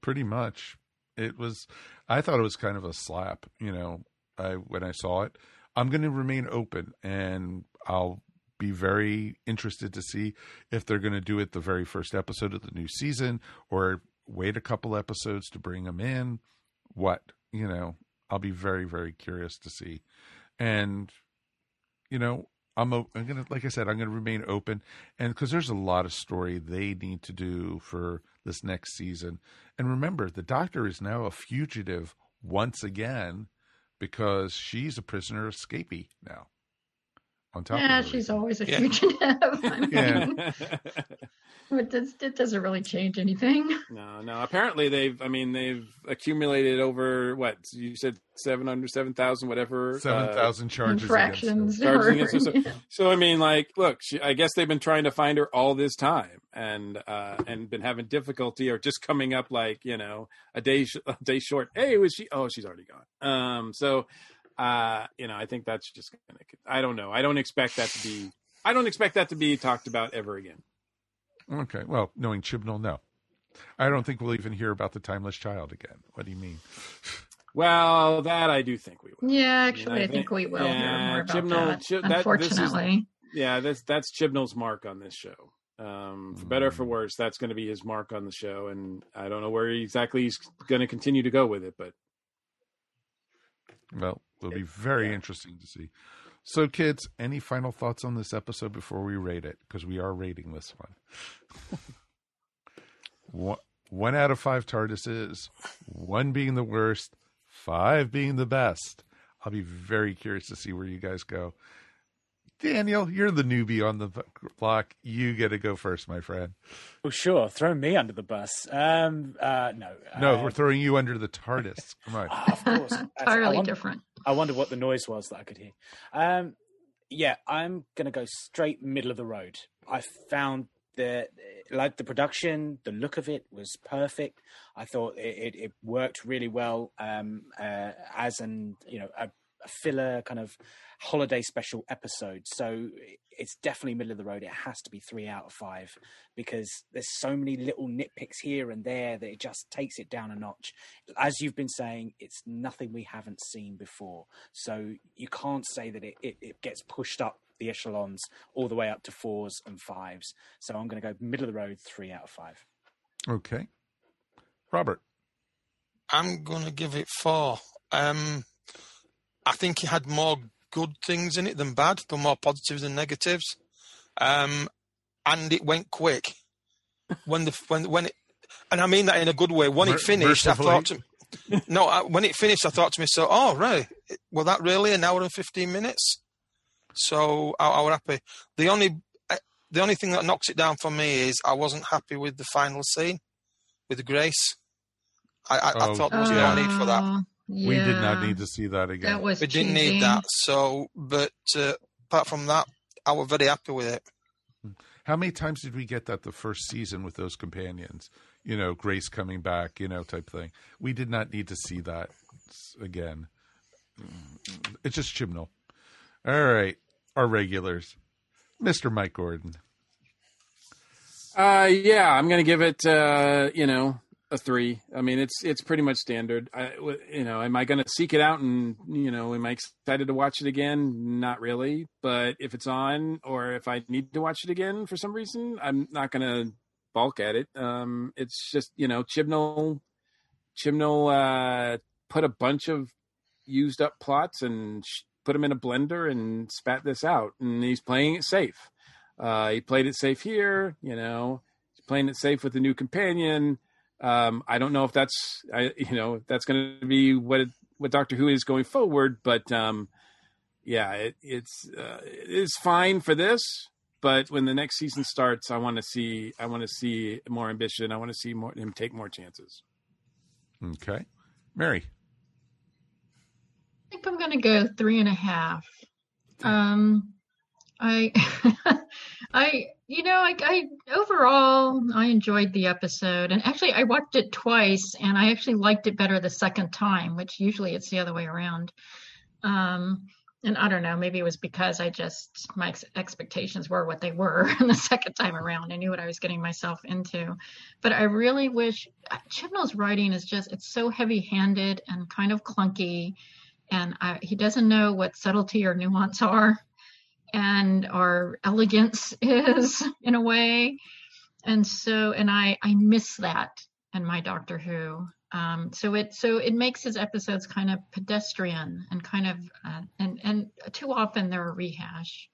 G: Pretty much. It was. I thought it was kind of a slap. You know, I when I saw it, I'm going to remain open, and I'll be very interested to see if they're going to do it the very first episode of the new season, or wait a couple episodes to bring them in. What you know, I'll be very very curious to see, and you know. I'm, o- I'm gonna, like I said, I'm gonna remain open, and because there's a lot of story they need to do for this next season. And remember, the Doctor is now a fugitive once again because she's a prisoner escapee now. On top
H: yeah,
G: of
H: she's always a
G: Yeah.
H: fugitive. I mean,
G: Yeah.
H: it, does, it doesn't really change anything.
I: No, no. Apparently, they've. I mean, they've accumulated over what you said, seven hundred, seven thousand, whatever. uh,
G: 7,000 charges
H: Infractions.
I: Charges
H: or-
I: against her. So, so, I mean, like, look, she, I guess they've been trying to find her all this time, and uh, and been having difficulty, or just coming up like you know a day sh- a day short. Hey, was she? Oh, she's already gone. Um, so, uh, you know, I think that's just gonna. I don't know. I don't expect that to be. I don't expect that to be talked about ever again.
G: Okay. Well, knowing Chibnall, no. I don't think we'll even hear about the timeless child again. What do you mean?
I: Well, that I do think we will.
H: Yeah, actually, I
I: I
H: think we will hear
I: yeah,
H: more about
I: Chibnall-
H: that.
I: Chib- that- this is-
H: unfortunately.
I: Yeah, that's that's Chibnall's mark on this show. Um, for better or for worse, that's going to be his mark on the show, and I don't know where exactly he's going to continue to go with it, but
G: Well, it'll be very interesting to see. So, kids, any final thoughts on this episode before we rate it? Because we are rating this one. one. One out of five TARDISes, one being the worst, five being the best. I'll be very curious to see where you guys go. Daniel, you're the newbie on the block. You get to go first, my friend.
K: Oh, sure. Throw me under the bus. Um, uh, no.
G: No,
K: uh,
G: we're throwing you under the TARDIS. Come on.
K: of course. That's- I
H: Entirely
K: wonder-
H: different.
K: I wonder what the noise was that I could hear. Um, yeah, I'm going to go straight middle of the road. I found that, like the production, the look of it was perfect. I thought it, it, it worked really well um, uh, as an you know a, a filler kind of holiday special episode. So it's definitely middle of the road. It has to be three out of five because there's so many little nitpicks here and there that it just takes it down a notch. As you've been saying, it's nothing we haven't seen before. So you can't say that it, it, it gets pushed up the echelons all the way up to fours and fives. So I'm going to go middle of the road, three out of five.
G: Okay. Robert.
J: I'm going to give it four. Um, I think it had more good things in it than bad, but more positives than negatives. Um, and it went quick. When the when when it, and I mean that in a good way. When
G: Mer-
J: it finished, I thought to no. I, when it finished, I thought to myself, "Oh, right, well, that really an hour and fifteen minutes." So I, I was happy. The only uh, the only thing that knocks it down for me is I wasn't happy with the final scene with Grace. I, I, I
G: Oh,
J: thought there was no need for that.
H: Oh,
G: We did not need to see that again.
H: That was
J: We didn't
H: cheesy.
J: need that. So, but uh, apart from that, I was very happy with it.
G: How many times did we get that the first season with those companions? You know, Grace coming back, you know, type thing. We did not need to see that again. Mm, It's just Chibnall. All right, our regulars, Mister Mike Gordon.
I: Uh, yeah, I'm gonna give it, uh, you know, a three. I mean, it's it's pretty much standard. I, you know, am I gonna seek it out and you know, am I excited to watch it again? Not really. But if it's on, or if I need to watch it again for some reason, I'm not gonna balk at it. Um, it's just you know, Chibnall, Chibnall, uh, put a bunch of used up plots and sh- put them in a blender and spat this out, and he's playing it safe. Uh, he played it safe here, you know. He's playing it safe with the new companion. Um, I don't know if that's, I, you know, if that's going to be what it, what Doctor Who is going forward, but um, yeah, it, it's uh, it is fine for this. But when the next season starts, I want to see, I want to see more ambition. I want to see more him take more chances.
G: Okay, Mary.
H: I think I'm going to go three and a half. Um, I, I, you know, I, I overall I enjoyed the episode, and actually I watched it twice, and I actually liked it better the second time, which usually it's the other way around. Um, and I don't know, maybe it was because I just my ex- expectations were what they were the second time around. I knew what I was getting myself into, but I really wish Chibnall's writing is just it's so heavy-handed and kind of clunky, and I, he doesn't know what subtlety or nuance are, and our elegance is in a way, and so and I I miss that in my Doctor Who. Um, so it so it makes his episodes kind of pedestrian and kind of uh, and and too often they're a rehash.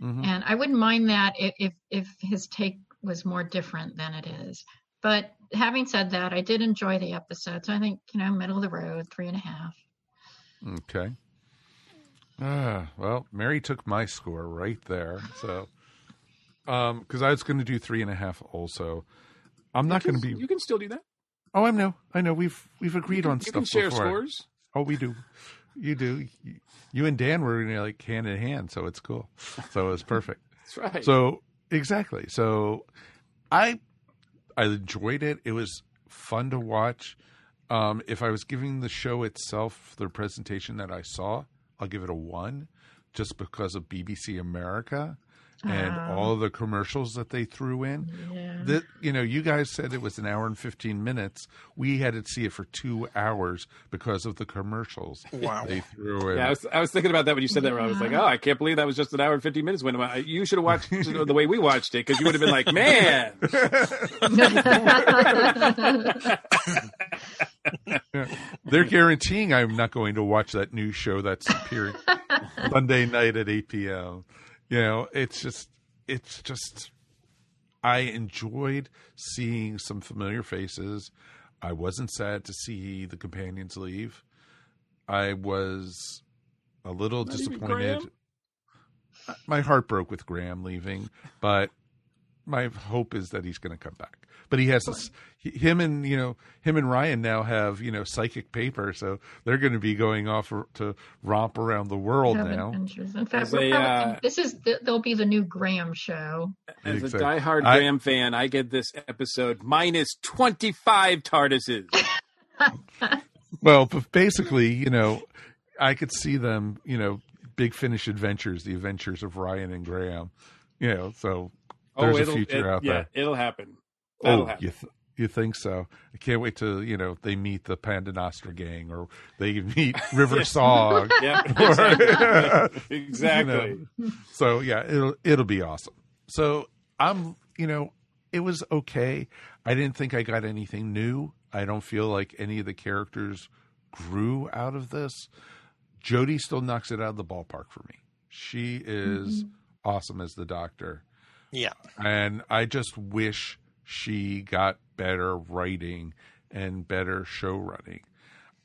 G: Mhm.
H: And I wouldn't mind that if, if if his take was more different than it is. But having said that, I did enjoy the episodes. I think you know middle of the road, three and a half.
G: Okay. Ah, well, Mary took my score right there. So, um, because I was going to do three and a half also. I'm not going to be.
I: You can still do that.
G: Oh, I know. I know. We've we've agreed on
I: You
G: stuff
I: can share
G: before.
I: scores.
G: Oh, we do. You do. You- You and Dan were you like hand in hand, so it's cool. So it's perfect.
I: That's right.
G: So exactly. So I I enjoyed it. It was fun to watch. Um, if I was giving the show itself the presentation that I saw, I'll give it a one, just because of BBC America and
H: Ah.
G: all the commercials that they threw in.
H: Yeah.
G: That you know, you guys said it was an hour and fifteen minutes. We had to see it for two hours because of the commercials.
J: Wow.
G: they threw in.
I: Yeah, I was, I was thinking about that when you said that. Ron. I was like, oh, I can't believe that was just an hour and fifteen minutes. When you should have watched the way we watched it because you would have been like, man.
G: They're guaranteeing I'm not going to watch that new show that's appearing Monday night at 8 p.m. You know, it's just, it's just, I enjoyed seeing some familiar faces. I wasn't sad to see the companions leave. I was a little
I: Not
G: disappointed. My heart broke with Graham leaving, but my hope is that he's going to come back. But he has him and you know him and Ryan now have you know psychic paper, so they're going to be going off to romp around the world
H: Have
G: now.
H: adventures. In fact, we're
I: a,
H: probably-
I: uh,
H: this is the, there'll be the new Graham show.
I: As a diehard
G: I-
I: Graham fan, I get this episode minus 25 TARDISes.
G: Well, but basically, you know, I could see them, you know, big finish adventures, the adventures of Ryan and Graham. You know, so there's a
I: Oh, it'll,
G: future
I: it-
G: out
I: yeah,
G: there.
I: it'll happen. That'll
G: Oh,
I: happen.
G: you th- you think so? I can't wait to you know they meet the Paternoster gang or they meet River
I: Yes.
G: Song.
I: Yeah,
G: Or-
I: exactly. Exactly.
G: you know. So yeah, it'll it'll be awesome. So I'm you know it was okay. I didn't think I got anything new. I don't feel like any of the characters grew out of this. Jodie still knocks it out of the ballpark for me. She is
J: Mhm.
G: awesome as the Doctor.
J: Yeah.
G: And I just wish she got better writing and better show running.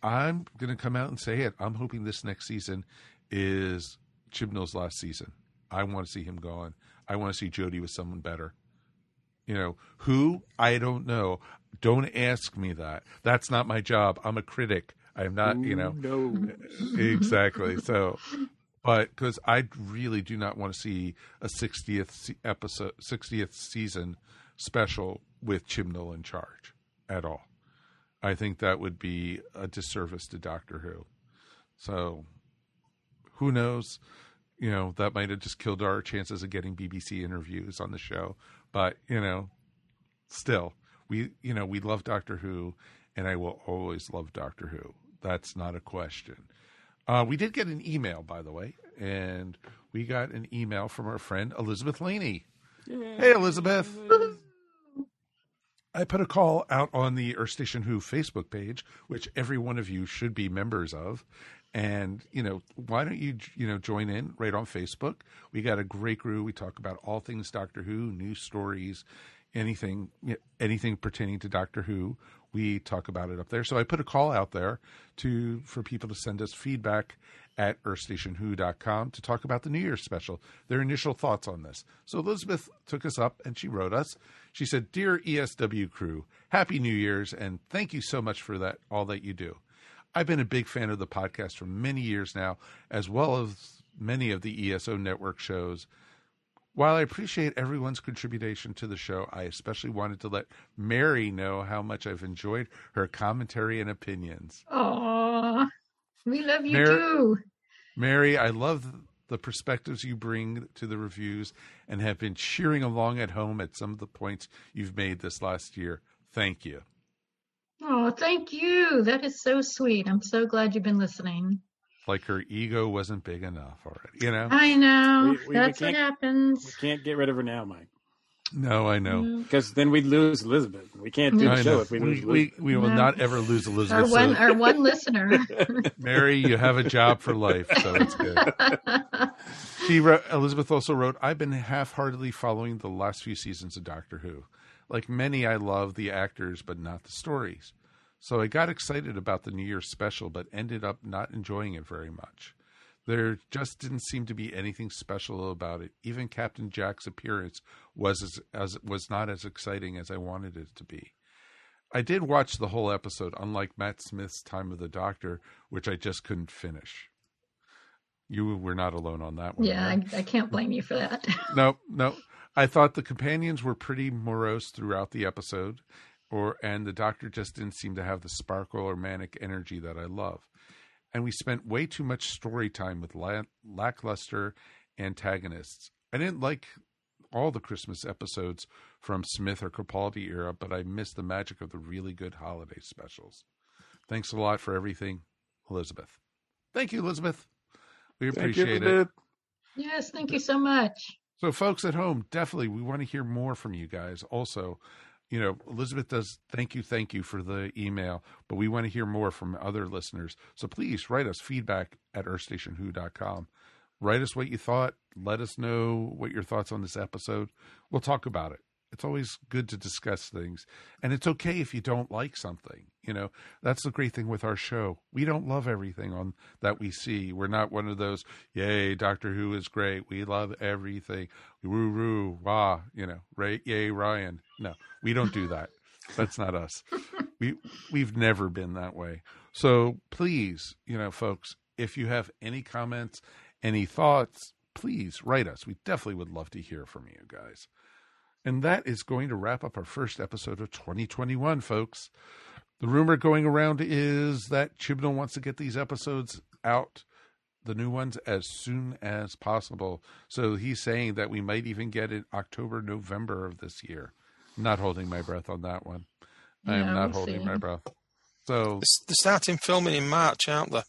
G: I'm going to come out and say it. I'm hoping this next season is Chibnall's last season. I want to see him gone. I want to see Jodie with someone better. You know, who? I don't know. Don't ask me that. That's not my job. I'm a critic. I'm not, you know.
I: No.
G: exactly. So, but because I really do not want to see a 60th episode, 60th season special with Chibnall in charge at all. I think that would be a disservice to Doctor Who. So, who knows? You know, that might have just killed our chances of getting BBC interviews on the show. But, you know, still, we, you know, we love Doctor Who, and I will always love Doctor Who. That's not a question. Uh, we did get an email, by the way, and we got an email from our friend Elizabeth Laney. Hey, Elizabeth. I put a call out on the Earth Station Who Facebook page, which every one of you should be members of. And, you know, why don't you, you know, join in right on Facebook? We got a great group. We talk about all things Doctor Who, news stories, anything, anything pertaining to Doctor Who. We talk about it up there. So I put a call out there to, for people to send us feedback at earthstationwho.com to talk about the New Year's special, their initial thoughts on this. So Elizabeth took us up and she wrote us. She said, Dear ESW crew, Happy New Year's and thank you so much for that, all that you do. I've been a big fan of the podcast for many years now, as well as many of the ESO network shows. While I appreciate everyone's contribution to the show, I especially wanted to let Mary know how much I've enjoyed her commentary and opinions.
H: Oh, we love you
G: Mar-
H: too.
G: Mary, I love the perspectives you bring to the reviews and have been cheering along at home at some of the points you've made this last year. Thank you.
H: Oh, thank you. That is so sweet. I'm so glad you've been listening.
G: Like her ego wasn't big enough already, you know?
H: I know.
I: We- we- we
H: That's what happens.
I: We can't get rid of her now, Mike.
G: No, I know.
I: Because then we'd lose Elizabeth. We can't do the
G: I
I: show
G: know.
I: if we
G: We,
I: lose
G: we,
I: Elizabeth.
G: we will
H: No.
G: not ever lose
H: Our
G: Elizabeth.
H: one,
G: so-
H: our one listener.
G: Mary, you have a job for life, so it's good. She wrote, Elizabeth also wrote, I've been half heartedly following the last few seasons of Doctor Who. Like many, I love the actors, but not the stories. So I got excited about the New Year's special, but ended up not enjoying it very much. There just didn't seem to be anything special about it. Even Captain Jack's appearance was as, as was not as exciting as I wanted it to be. I did watch the whole episode, unlike Matt Smith's Time of the Doctor, which I just couldn't finish. You were not alone on that one.
H: yeah,
G: right?
H: I, I can't blame you for that.
G: no, no. I thought the companions were pretty morose throughout the episode, or and the Doctor just didn't seem to have the sparkle or manic energy that I love. And we spent way too much story time with la- lackluster antagonists. I didn't like all the Christmas episodes from Smith or Capaldi era, but I missed the magic of the really good holiday specials. Thanks a lot for everything, Elizabeth. Thank you, Elizabeth. We
I: Thank you,
G: appreciate it.
I: Elizabeth.
H: yes, thank you so much.
G: So, folks at home, definitely we want to hear more from you guys. Also, you know, Elizabeth does thank you, thank you for the email, but we want to hear more from other listeners. So please write us feedback at earthstationwho.com. Write us what you thought. Let us know what your thoughts on this episode. We'll talk about it. It's always good to discuss things. And it's okay if you don't like something. You know, that's the great thing with our show. We don't love everything on that we see. We're not one of those, yay, Doctor Who is great. We love everything. Woo roo, wah, you know, right, yay, Ryan. No, we don't do that. That's not us. We we've never been that way. So please, you know, folks, if you have any comments, any thoughts, please write us. We definitely would love to hear from you guys. And that is going to wrap up our first episode of 2021, folks. The rumor going around is that Chibnall wants to get these episodes out, the new ones, as soon as possible. So he's saying that we might even get it October, November of this year. Not holding my breath on that one. I am not
J: we'll
G: holding
J: see.
G: my breath. So
J: They're starting filming in March, aren't they?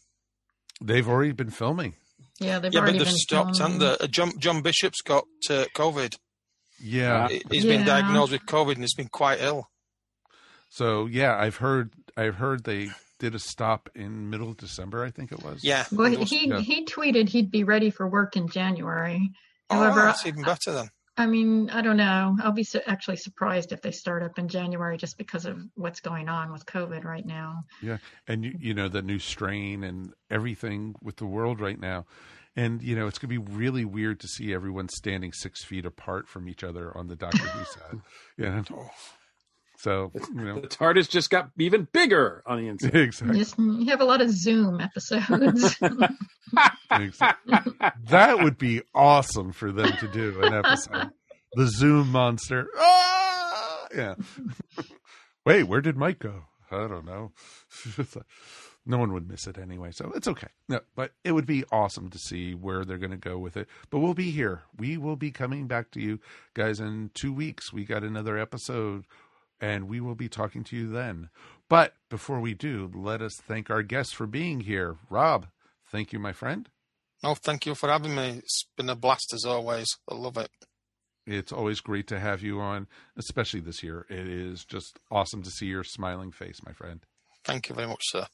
G: they've already been filming.
H: Yeah, they've
J: yeah, but they've
H: been
J: stopped, haven't
H: filming.
J: they? Uh, John, John Bishop's got uh, COVID.
G: Yeah.
J: He- He's been diagnosed with COVID and he's been quite ill.
G: So yeah, I've heard I've heard they did a stop in middle of December, I think it was.
J: Yeah.
H: Well, he
G: Yeah.
H: he tweeted he'd be ready for work in January.
J: Oh, that's even better then.
H: I mean, I don't know. I'll be su- actually surprised if they start up in January just because of what's going on with COVID right now.
G: Yeah, and you, you know the new strain and everything with the world right now, and you know it's gonna be really weird to see everyone standing six feet apart from each other on the Doctor Who side. Yeah, so you know
I: The TARDIS just got even bigger on the inside.
G: exactly.
H: Just you have a lot of Zoom episodes.
G: Exactly. that would be awesome for them to do an episode. The Zoom monster. Ah! Yeah. Wait, where did Mike go? I don't know. No one would miss it anyway, so it's okay. No, but it would be awesome to see where they're going to go with it. But we'll be here. We will be coming back to you guys in two weeks. We got another episode, and we will be talking to you then. But before we do, let us thank our guests for being here. Rob, thank you, my friend.
J: Oh, thank you for having me. It's been a blast as always. I love it.
G: It's always great to have you on, especially this year. It is just awesome to see your smiling face, my friend.
J: Thank you very much, sir.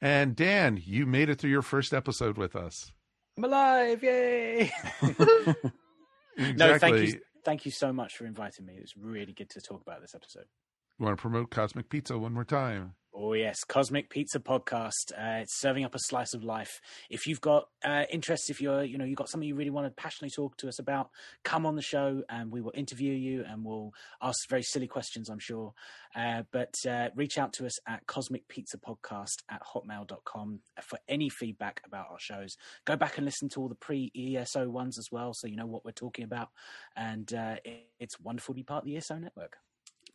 G: And Dan, you made it through your first episode with us.
K: I'm alive! Yay!
G: Exactly.
K: No, thank you, thank you so much for inviting me. It was really good to talk about this episode.
G: You want to promote Cosmic Pizza one more time?
K: Oh yes, Cosmic Pizza Podcast. Uh, it's serving up a slice of life. If you've got uh, interest, if you're, you know, you've got something you really want to passionately talk to us about, come on the show and we will interview you and we'll ask very silly questions, I'm sure. Uh, but uh, reach out to us at Cosmic Pizza Podcast at hotmail.com for any feedback about our shows. Go back and listen to all the pre ESO ones as well, so you know what we're talking about. And uh, it, it's wonderful to be part of the ESO network.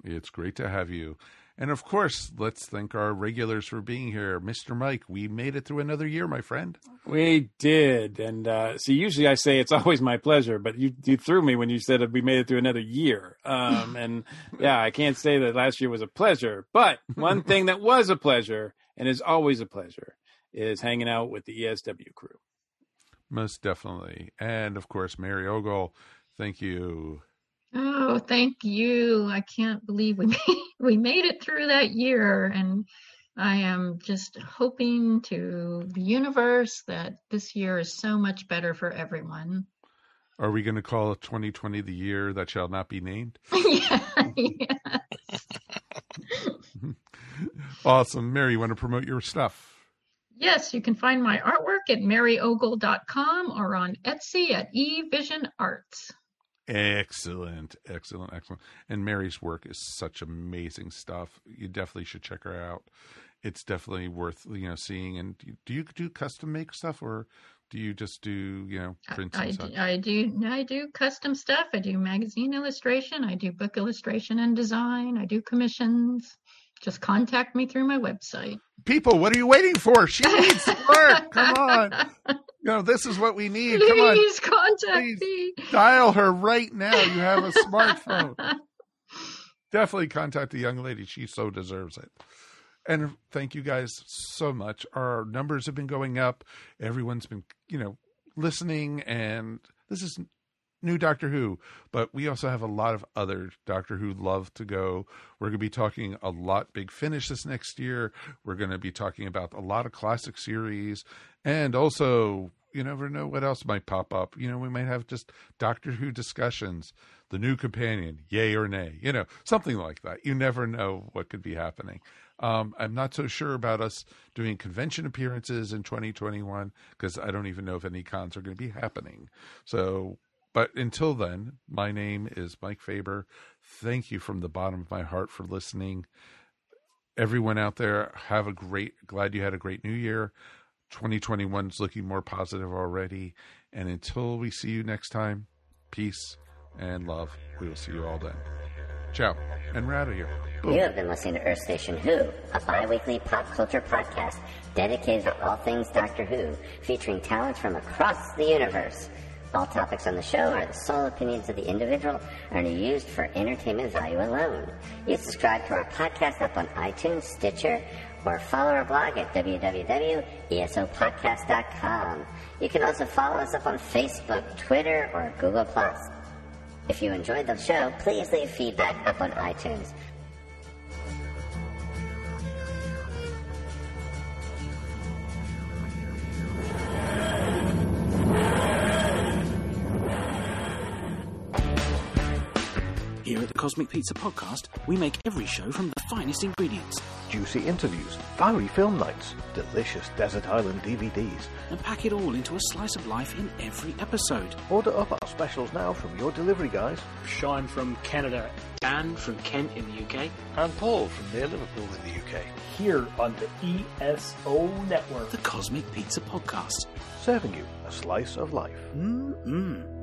G: It's great to have you. And of course, let's thank our regulars for being here. Mr. Mike, we made it through another year, my friend.
I: We did. And uh, see, usually I say it's always my pleasure, but you, you threw me when you said we made it through another year. Um, and yeah, I can't say that last year was a pleasure. But one thing that was a pleasure and is always a pleasure is hanging out with the ESW crew.
G: Most definitely. And of course, Mary Ogle, thank you.
H: Oh, thank you. I can't believe we made, we made it through that year. And I am just hoping to the universe that this year is so much better for everyone.
G: Are we going to call 2020 the year that shall not be named?
H: yeah,
G: awesome. Mary, you want to promote your stuff?
H: Yes, you can find my artwork at maryogle.com or on Etsy at eVision Arts.
G: Excellent, excellent, excellent. And Mary's work is such amazing stuff. You definitely should check her out. It's definitely worth you know seeing. And do you do custom make stuff, or do you just do you know prints?
H: I, do. I do I do custom stuff. I do magazine illustration. I do book illustration and design. I do commissions. Just contact me through my website.
G: People, what are you waiting for? She needs work. Come on. You know, this is what we need. Come on.
H: Please contact me.
G: Dial her right now. You have a smartphone. Definitely contact the young lady. She so deserves it. And thank you guys so much. Our numbers have been going up. Everyone's been, you know, listening. And this is new Doctor Who, but we also have a lot of other Doctor Who love to go. We're going to be talking a lot Big Finish this next year. We're going to be talking about a lot of classic series. And also, you never know what else might pop up. You know, we might have just Doctor Who discussions, the new companion, yay or nay, you know, something like that. You never know what could be happening. Um, I'm not so sure about us doing convention appearances in 2021 because I don't even know if any cons are going to be happening. So, but until then, my name is Mike Faber. Thank you from the bottom of my heart for listening. Everyone out there, have a great, glad you had a great new year. 2021 is looking more positive already. And until we see you next time, peace and love. We will see you all then. Ciao. And we're out of here.
R: You have been listening to Earth Station Who, a bi-weekly pop culture podcast dedicated to all things Doctor Who, featuring talents from across the universe. All topics on the show are the sole opinions of the individual and are used for entertainment value alone. You subscribe to our podcast up on iTunes, Stitcher, or follow our blog at www.esopodcast.com. You can also follow us up on Facebook, Twitter, or Google+. If you enjoyed the show, please leave feedback up on iTunes.
K: Here at the Cosmic Pizza Podcast, we make every show from the finest ingredients
B: Juicy interviews, fiery film nights, delicious Desert Island DVDs.
K: and pack it all into a slice of life in every episode.
B: Order up our specials now from your delivery guys.
M: Sean from Canada, Dan from Kent in the UK,
B: And Paul from near Liverpool in the UK.
S: Here on the ESO Network.
K: The Cosmic Pizza Podcast.
B: Serving you a slice of life.
K: Mm-mm.